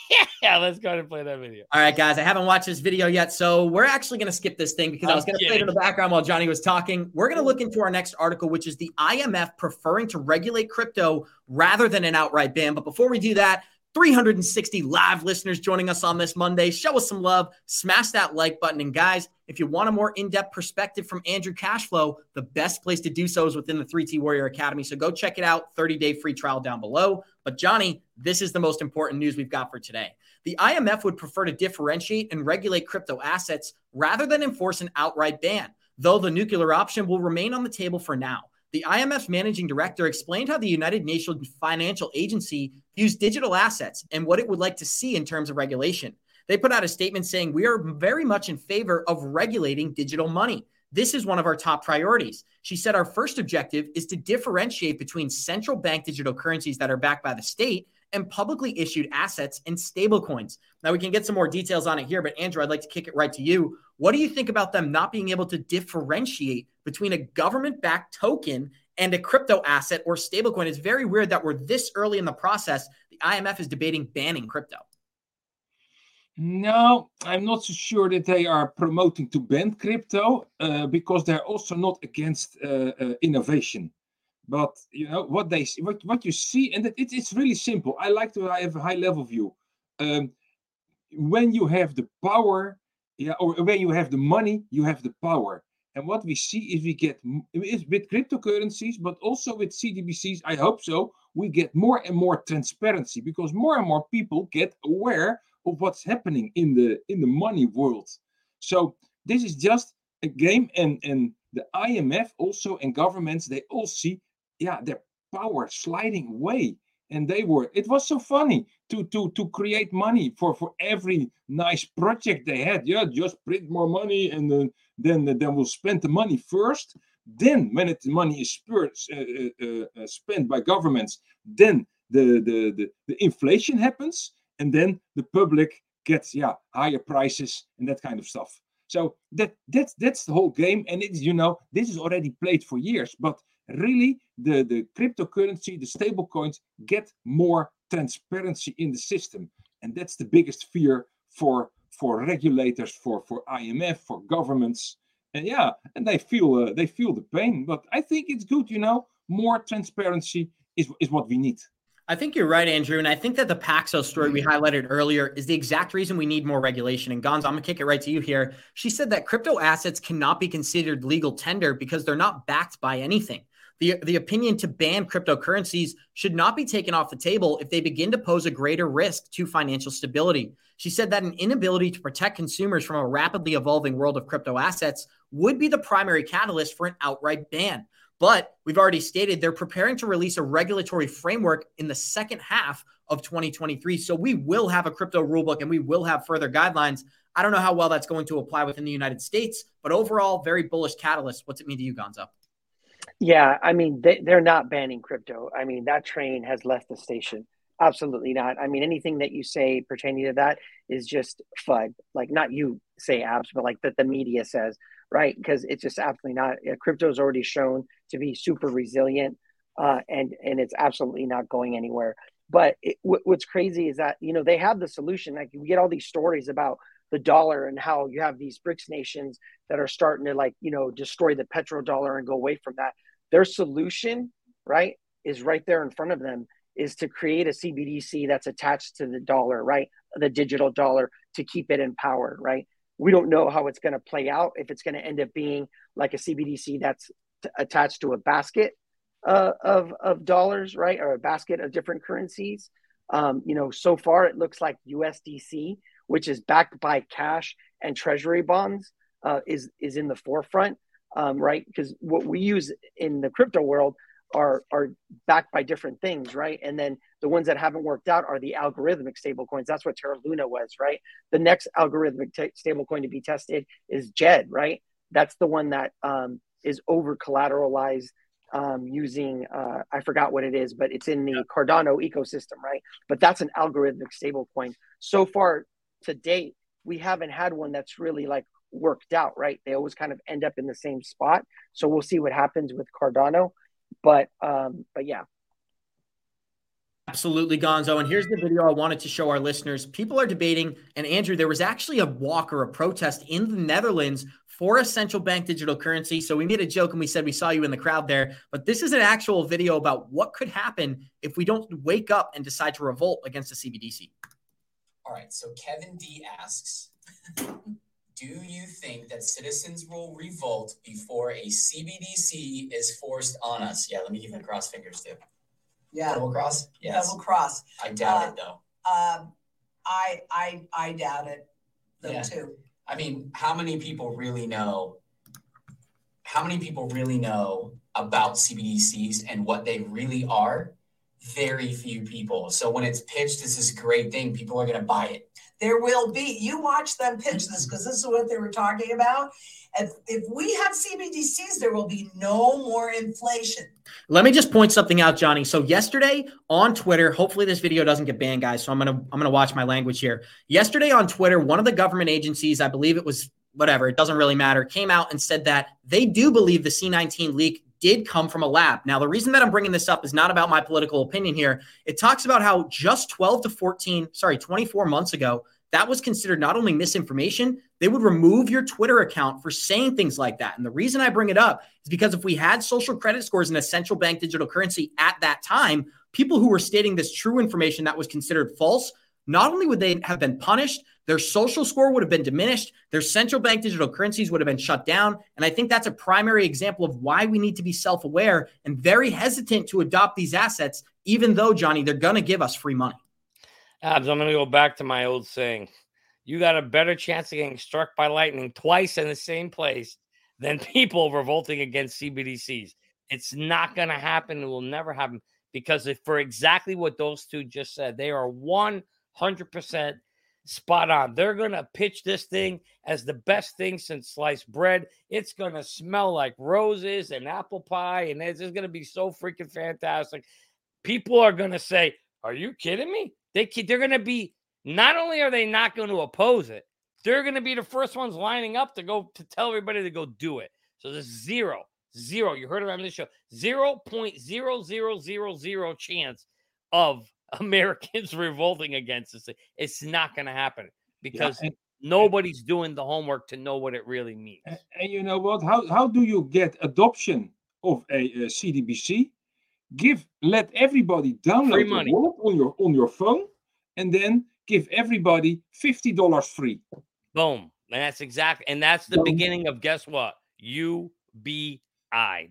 Yeah, let's go and play that video. All right, guys, I haven't watched this video yet, so we're actually going to skip this thing because I'm i was going to play it in the background while Johnny was talking. We're going to look into our next article, which is the IMF preferring to regulate crypto rather than an outright ban. But before we do that, 360 live listeners joining us on this Monday. Show us some love, smash that like button. And guys, if you want a more in depth perspective from Andrew Cashflow, the best place to do so is within the 3T Warrior Academy. So go check it out, 30 day free trial down below. But Johnny, this is the most important news we've got for today. The IMF would prefer to differentiate and regulate crypto assets rather than enforce an outright ban, though the nuclear option will remain on the table for now. The IMF managing director explained how the United Nations Financial Agency views digital assets and what it would like to see in terms of regulation. They put out a statement saying, We are very much in favor of regulating digital money. This is one of our top priorities. She said, Our first objective is to differentiate between central bank digital currencies that are backed by the state and publicly issued assets and stablecoins. Now, we can get some more details on it here, but Andrew, I'd like to kick it right to you. What do you think about them not being able to differentiate between a government backed token and a crypto asset or stablecoin? It's very weird that we're this early in the process. The IMF is debating banning crypto. No, I'm not so sure that they are promoting to ban crypto uh, because they're also not against uh, uh, innovation. But you know what they what what you see, and it, it's really simple. I like to have a high level view. Um, when you have the power, yeah, or when you have the money, you have the power. And what we see is we get with cryptocurrencies, but also with CDBCs. I hope so. We get more and more transparency because more and more people get aware of what's happening in the in the money world. So this is just a game, and and the IMF also and governments they all see, yeah, their power sliding away. And they were. It was so funny to to to create money for for every nice project they had. Yeah, just print more money, and then then then we'll spend the money first. Then, when it, the money is uh, uh, uh, spent by governments, then the, the the the inflation happens, and then the public gets yeah higher prices and that kind of stuff So that that's that's the whole game, and it's you know this is already played for years. But really, the the cryptocurrency, the stable coins get more transparency in the system, and that's the biggest fear for for regulators, for for IMF, for governments, and yeah, and they feel uh, they feel the pain. But I think it's good, you know, more transparency is is what we need. I think you're right, Andrew. And I think that the Paxos story we highlighted earlier is the exact reason we need more regulation. And Gonz, I'm going to kick it right to you here. She said that crypto assets cannot be considered legal tender because they're not backed by anything. The, the opinion to ban cryptocurrencies should not be taken off the table if they begin to pose a greater risk to financial stability. She said that an inability to protect consumers from a rapidly evolving world of crypto assets would be the primary catalyst for an outright ban. But we've already stated they're preparing to release a regulatory framework in the second half of 2023. So we will have a crypto rulebook and we will have further guidelines. I don't know how well that's going to apply within the United States, but overall, very bullish catalyst. What's it mean to you, Gonzo? Yeah, I mean, they, they're not banning crypto. I mean, that train has left the station. Absolutely not. I mean, anything that you say pertaining to that is just FUD. Like, not you say abs, but like that the media says right? Because it's just absolutely not. Crypto is already shown to be super resilient, uh, and and it's absolutely not going anywhere. But it, w- what's crazy is that you know they have the solution. Like we get all these stories about the dollar and how you have these BRICS nations that are starting to like you know destroy the petrodollar and go away from that. Their solution, right, is right there in front of them. Is to create a CBDC that's attached to the dollar, right? The digital dollar to keep it in power, right? we don't know how it's going to play out if it's going to end up being like a cbdc that's t- attached to a basket uh, of of dollars right or a basket of different currencies um, you know so far it looks like usdc which is backed by cash and treasury bonds uh, is is in the forefront um, right because what we use in the crypto world are are backed by different things, right? And then the ones that haven't worked out are the algorithmic stablecoins. That's what Terra Luna was, right? The next algorithmic t- stablecoin to be tested is Djed, right? That's the one that um, is over collateralized um, using uh, I forgot what it is, but it's in the Cardano ecosystem, right? But that's an algorithmic stablecoin. So far to date, we haven't had one that's really like worked out, right? They always kind of end up in the same spot. So we'll see what happens with Cardano. But um, but yeah. Absolutely, Gonzo. And here's the video I wanted to show our listeners. People are debating, and Andrew, there was actually a walk or a protest in the Netherlands for a central bank digital currency. So we made a joke and we said we saw you in the crowd there. But this is an actual video about what could happen if we don't wake up and decide to revolt against the CBDC. All right. So Kevin D asks do you think that citizens will revolt before a CBDC is forced on us? Yeah, let me give a cross fingers too. Yeah. Double cross? Yes. Double cross. I doubt uh, it though. Um, I I I doubt it though yeah. too. I mean, how many people really know? How many people really know about CBDCs and what they really are? Very few people. So when it's pitched as this great thing, people are going to buy it. There will be you watch them pitch this because this is what they were talking about. If, if we have cbdc's there will be no more inflation. Let me just point something out johnny. So yesterday on twitter hopefully this video doesn't get banned guys so i'm gonna i'm gonna watch my language here. Yesterday on twitter one of the government agencies i believe it was whatever it doesn't really matter came out and said that they do believe the c19 leak did come from a lab. Now, the reason that I'm bringing this up is not about my political opinion here. It talks about how just 12 to 14, sorry, 24 months ago, that was considered not only misinformation, they would remove your Twitter account for saying things like that. And the reason I bring it up is because if we had social credit scores in a central bank digital currency at that time, people who were stating this true information that was considered false, not only would they have been punished, their social score would have been diminished, their central bank digital currencies would have been shut down. And I think that's a primary example of why we need to be self aware and very hesitant to adopt these assets, even though, Johnny, they're going to give us free money. Abs, I'm going to go back to my old saying. You got a better chance of getting struck by lightning twice in the same place than people revolting against CBDCs. It's not going to happen. It will never happen because if, for exactly what those two just said, they are 100% spot on. They're going to pitch this thing as the best thing since sliced bread. It's going to smell like roses and apple pie, and it's just going to be so freaking fantastic. People are going to say, Are you kidding me? They they're going to be not only are they not going to oppose it, they're going to be the first ones lining up to go to tell everybody to go do it. So there's zero, zero. You heard it on this show. Zero point zero zero zero zero chance of Americans revolting against this. It's not going to happen because and- nobody's doing the homework to know what it really means. And, and you know what? How how do you get adoption of a, uh CDBC? Give let everybody download the money. wallet on your on your phone, and then give everybody fifty dollars free. Boom. And that's exactly, and that's the Boom. beginning of guess what? UBI.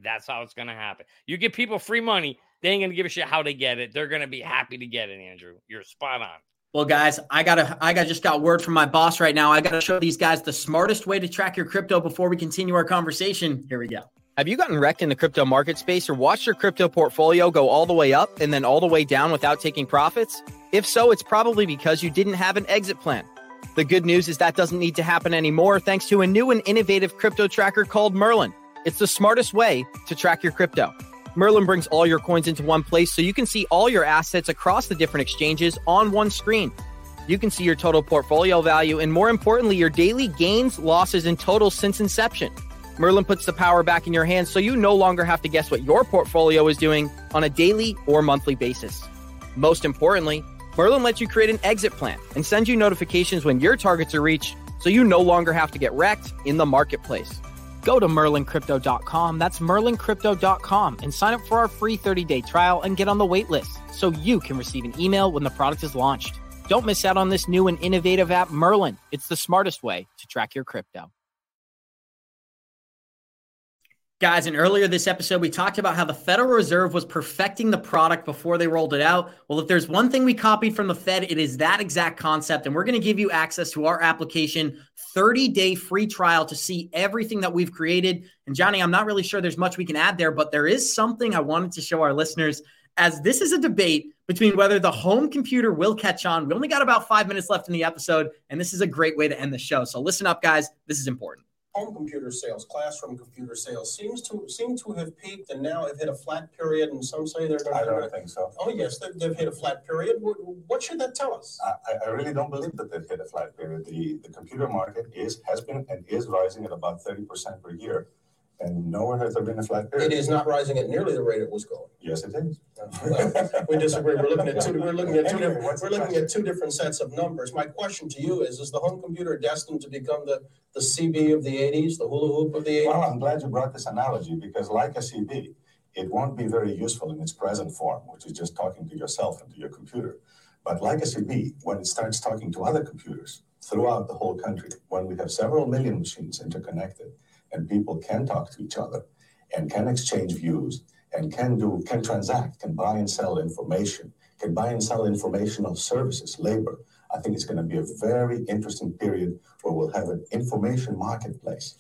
That's how it's going to happen. You give people free money, they ain't going to give a shit how they get it. They're going to be happy to get it, Andrew. You're spot on. Well, guys, I gotta, I got just got word from my boss right now. I gotta show these guys the smartest way to track your crypto before we continue our conversation. Here we go. Have you gotten wrecked in the crypto market space or watched your crypto portfolio go all the way up and then all the way down without taking profits? If so, it's probably because you didn't have an exit plan. The good news is that doesn't need to happen anymore thanks to a new and innovative crypto tracker called Merlin. It's the smartest way to track your crypto. Merlin brings all your coins into one place so you can see all your assets across the different exchanges on one screen. You can see your total portfolio value and, more importantly, your daily gains, losses, and totals since inception. Merlin puts the power back in your hands so you no longer have to guess what your portfolio is doing on a daily or monthly basis. Most importantly, Merlin lets you create an exit plan and send you notifications when your targets are reached so you no longer have to get wrecked in the marketplace. Go to merlincrypto.com, that's merlincrypto.com, and sign up for our free 30 day trial and get on the wait list so you can receive an email when the product is launched. Don't miss out on this new and innovative app, Merlin. It's the smartest way to track your crypto. Guys, and earlier this episode, we talked about how the Federal Reserve was perfecting the product before they rolled it out. Well, if there's one thing we copied from the Fed, it is that exact concept. And we're going to give you access to our application 30 day free trial to see everything that we've created. And Johnny, I'm not really sure there's much we can add there, but there is something I wanted to show our listeners as this is a debate between whether the home computer will catch on. We only got about five minutes left in the episode, and this is a great way to end the show. So listen up, guys. This is important. Home computer sales, classroom computer sales seems to seem to have peaked and now have hit a flat period. And some say they're going I don't think so. Oh yes, they've, they've hit a flat period. What, what should that tell us? I, I- I really don't believe that they've hit a flat period. The, the computer market is, has been and is rising at about thirty percent per year. And nowhere has there been a flat It period. not rising at nearly the rate it was going. Yes, it is. Uh, we disagree. We're looking at two. We're looking at two. Anyway, different- what's the We're looking question? at two different sets of numbers. My question to you is: Is the home computer destined to become the the CB of the '80s, the hula hoop of the Well, '80s? I'm glad you brought this analogy because like a CB, it won't be very useful in its present form, which is just talking to yourself and to your computer. But like a CB, when it starts talking to other computers throughout the whole country, when we have several million machines interconnected and people can talk to each other and can exchange views and can do can transact, can buy and sell information, can buy and sell informational services, labor. I think it's going to be a very interesting period where we'll have an information marketplace.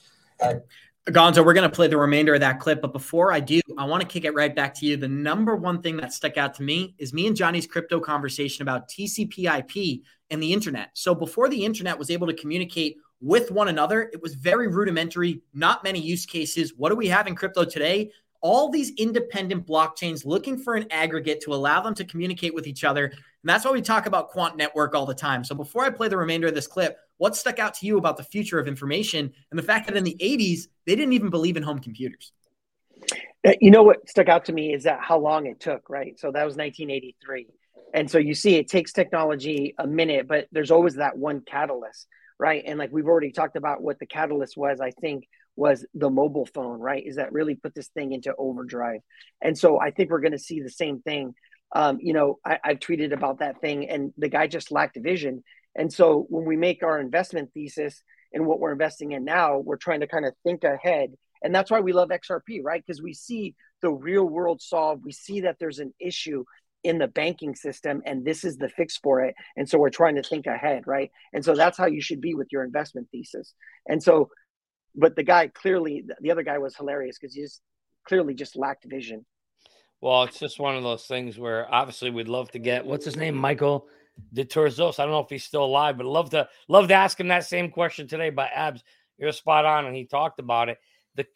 Gonzo, we're going to play the remainder of that clip. But before I do, I want to kick it right back to you. The number one thing that stuck out to me is me and Johnny's crypto conversation about TCP/IP and the internet. So before the internet was able to communicate with one another, it was very rudimentary, not many use cases. What do we have in crypto today? All these independent blockchains looking for an aggregate to allow them to communicate with each other. And that's why we talk about quant network all the time. So before I play the remainder of this clip, what stuck out to you about the future of information and the fact that in the 80s, they didn't even believe in home computers? Uh, You know what stuck out to me is that how long it took, right? So that was 1983. And so you see, it takes technology a minute, but there's always that one catalyst, right? And like we've already talked about what the catalyst was, I think was the mobile phone, right? Is that really put this thing into overdrive. And so I think we're going to see the same thing. Um, you know, I, I've tweeted about that thing, and the guy just lacked vision. And so when we make our investment thesis and what we're investing in now, we're trying to kind of think ahead. And that's why we love XRP, right? Because we see the real world solved. We see that there's an issue in the banking system, and this is the fix for it. And so we're trying to think ahead, right? And so that's how you should be with your investment thesis. And so, but the guy clearly, the other guy was hilarious because he just clearly just lacked vision. Well, it's just one of those things where obviously we'd love to get what's his name, Michael Dertouzos. I don't know if he's still alive, but love to love to ask him that same question today. By Abs, you're spot on, and he talked about it. The,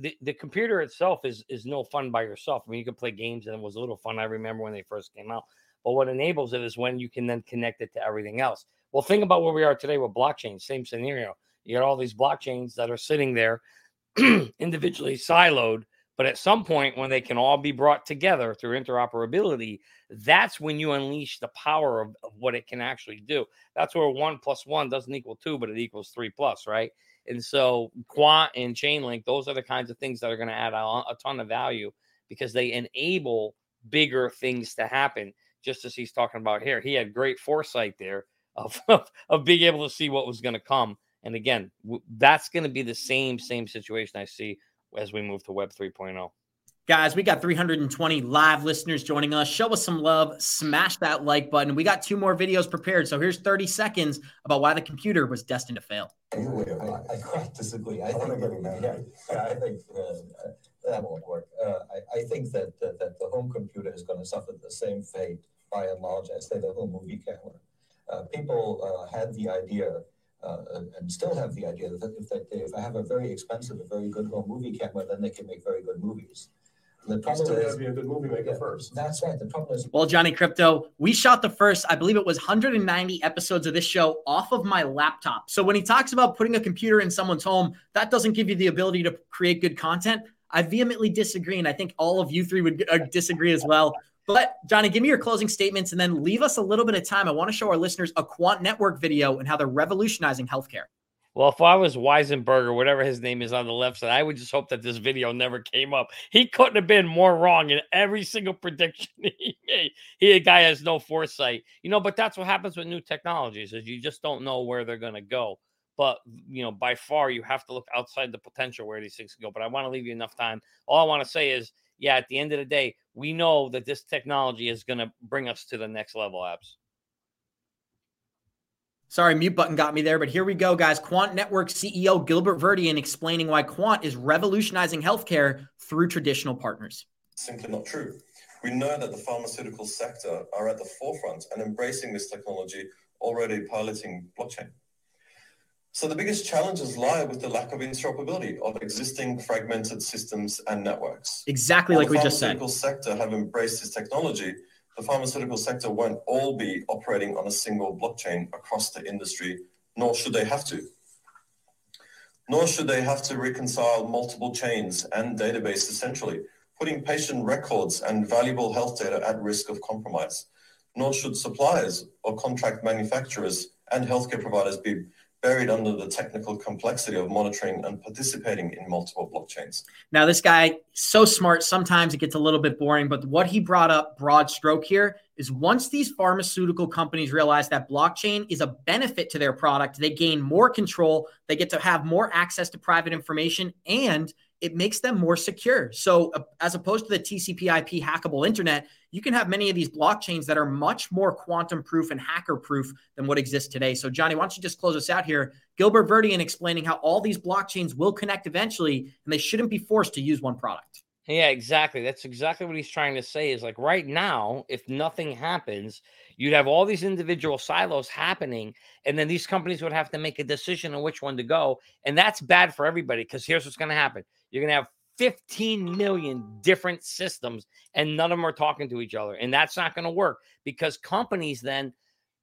the, the computer itself is is no fun by yourself. I mean, you can play games, and it was a little fun. I remember when they first came out. But what enables it is when you can then connect it to everything else. Well, think about where we are today with blockchain. Same scenario. You got all these blockchains that are sitting there individually siloed, but at some point when they can all be brought together through interoperability, that's when you unleash the power of, of what it can actually do. That's where one plus one doesn't equal two, but it equals three plus, right? And so Quant and Chainlink, those are the kinds of things that are going to add a, a ton of value because they enable bigger things to happen. Just as he's talking about here, he had great foresight there of, of, of being able to see what was going to come. And again, w- that's going to be the same same situation I see as we move to Web 3.0. Guys, we got 320 live listeners joining us. Show us some love. Smash that like button. We got two more videos prepared. So here's 30 seconds about why the computer was destined to fail. I, I quite disagree. I, think, yeah, yeah, I think uh, that won't work. Uh, I, I, think that, uh, that the home computer is going to suffer the same fate by and large as say the home movie camera. Uh, people uh, had the idea uh, and still have the idea that if they, if I have a very expensive, a very good home movie camera, then they can make very good movies. The problem still is, be a good movie maker yeah, first. That's right. The problem is, well, Johnny Krypto, we shot the first, I believe it was 190 episodes of this show off of my laptop. So when he talks about putting a computer in someone's home, that doesn't give you the ability to create good content. I vehemently disagree, and I think all of you three would uh, disagree as well. But Johnny, give me your closing statements and then leave us a little bit of time. I want to show our listeners a Quant Network video and how they're revolutionizing healthcare. Well, if I was Weisenberg or whatever his name is on the left side, I would just hope that this video never came up. He couldn't have been more wrong in every single prediction he made. He a guy has no foresight, you know. But that's what happens with new technologies: is you just don't know where they're going to go. But you know, by far, you have to look outside the potential where these things can go. But I want to leave you enough time. All I want to say is, yeah, at the end of the day, we know that this technology is going to bring us to the next level. Abs. Sorry, mute button got me there, but here we go, guys. Quant Network CEO Gilbert Verdian explaining why Quant is revolutionizing healthcare through traditional partners. Simply not true. We know that the pharmaceutical sector are at the forefront and embracing this technology, already piloting blockchain. So the biggest challenges lie with the lack of interoperability of existing fragmented systems and networks. Exactly While like we just said. The pharmaceutical sector have embraced this technology the pharmaceutical sector won't all be operating on a single blockchain across the industry, nor should they have to. Nor should they have to reconcile multiple chains and databases centrally, putting patient records and valuable health data at risk of compromise. Nor should suppliers or contract manufacturers and healthcare providers be buried under the technical complexity of monitoring and participating in multiple blockchains. Now, this guy so smart. Sometimes it gets a little bit boring, but what he brought up, broad stroke here, is once these pharmaceutical companies realize that blockchain is a benefit to their product, they gain more control. They get to have more access to private information, and it makes them more secure. So, uh, as opposed to the TCP/IP hackable internet, you can have many of these blockchains that are much more quantum proof and hacker proof than what exists today. So, Johnny, why don't you just close us out here? Gilbert Verdian explaining how all these blockchains will connect eventually, and they shouldn't be forced to use one product. Yeah, exactly. That's exactly what he's trying to say. Is like right now, if nothing happens, you'd have all these individual silos happening, and then these companies would have to make a decision on which one to go, and that's bad for everybody. Because here's what's going to happen: you're going to have 15 million different systems and none of them are talking to each other. And that's not going to work because companies then,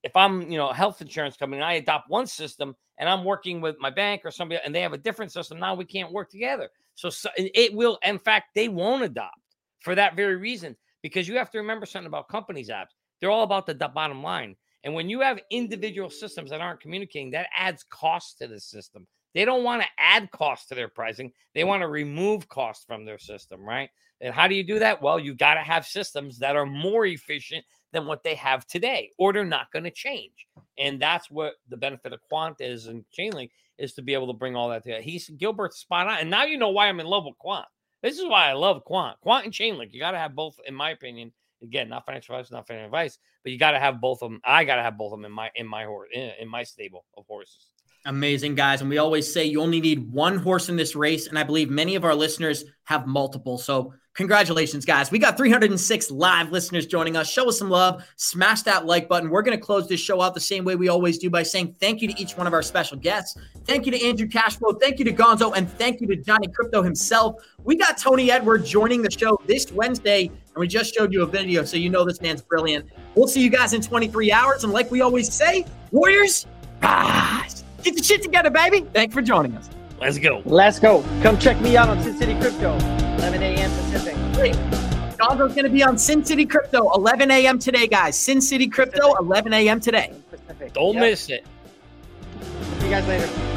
if I'm, you know, a health insurance company, and I adopt one system and I'm working with my bank or somebody and they have a different system, now we can't work together. So, so it will, in fact, they won't adopt for that very reason because you have to remember something about companies Abs. They're all about the bottom line. And when you have individual systems that aren't communicating, that adds cost to the system. They don't want to add cost to their pricing. They want to remove cost from their system, right? And how do you do that? Well, you got to have systems that are more efficient than what they have today, or they're not going to change. And that's what the benefit of Quant is and Chainlink is to be able to bring all that together. He's Gilbert's spot on. And now you know why I'm in love with Quant. This is why I love Quant. Quant and Chainlink. You got to have both, in my opinion. Again, not financial advice, not financial advice, but you got to have both of them. I got to have both of them in my in my horse in, in my stable of horses. Amazing, guys. And we always say you only need one horse in this race. And I believe many of our listeners have multiple. So, congratulations, guys. We got 306 live listeners joining us. Show us some love. Smash that like button. We're going to close this show out the same way we always do by saying thank you to each one of our special guests. Thank you to Andrew Cashflow. Thank you to Gonzo. And thank you to Johnny Krypto himself. We got Tony Edward joining the show this Wednesday. And we just showed you a video. So, you know this man's brilliant. We'll see you guys in 23 hours. And like we always say, Warriors, rise. Get the shit together, baby. Thanks for joining us. Let's go. Let's go. Come check me out on Sin City Crypto, 11 a.m. Pacific. Gonzo's going to be on Sin City Crypto, 11 a.m. today, guys. Sin City Crypto, 11 a.m. today. Pacific. Don't Yep. miss it. See you guys later.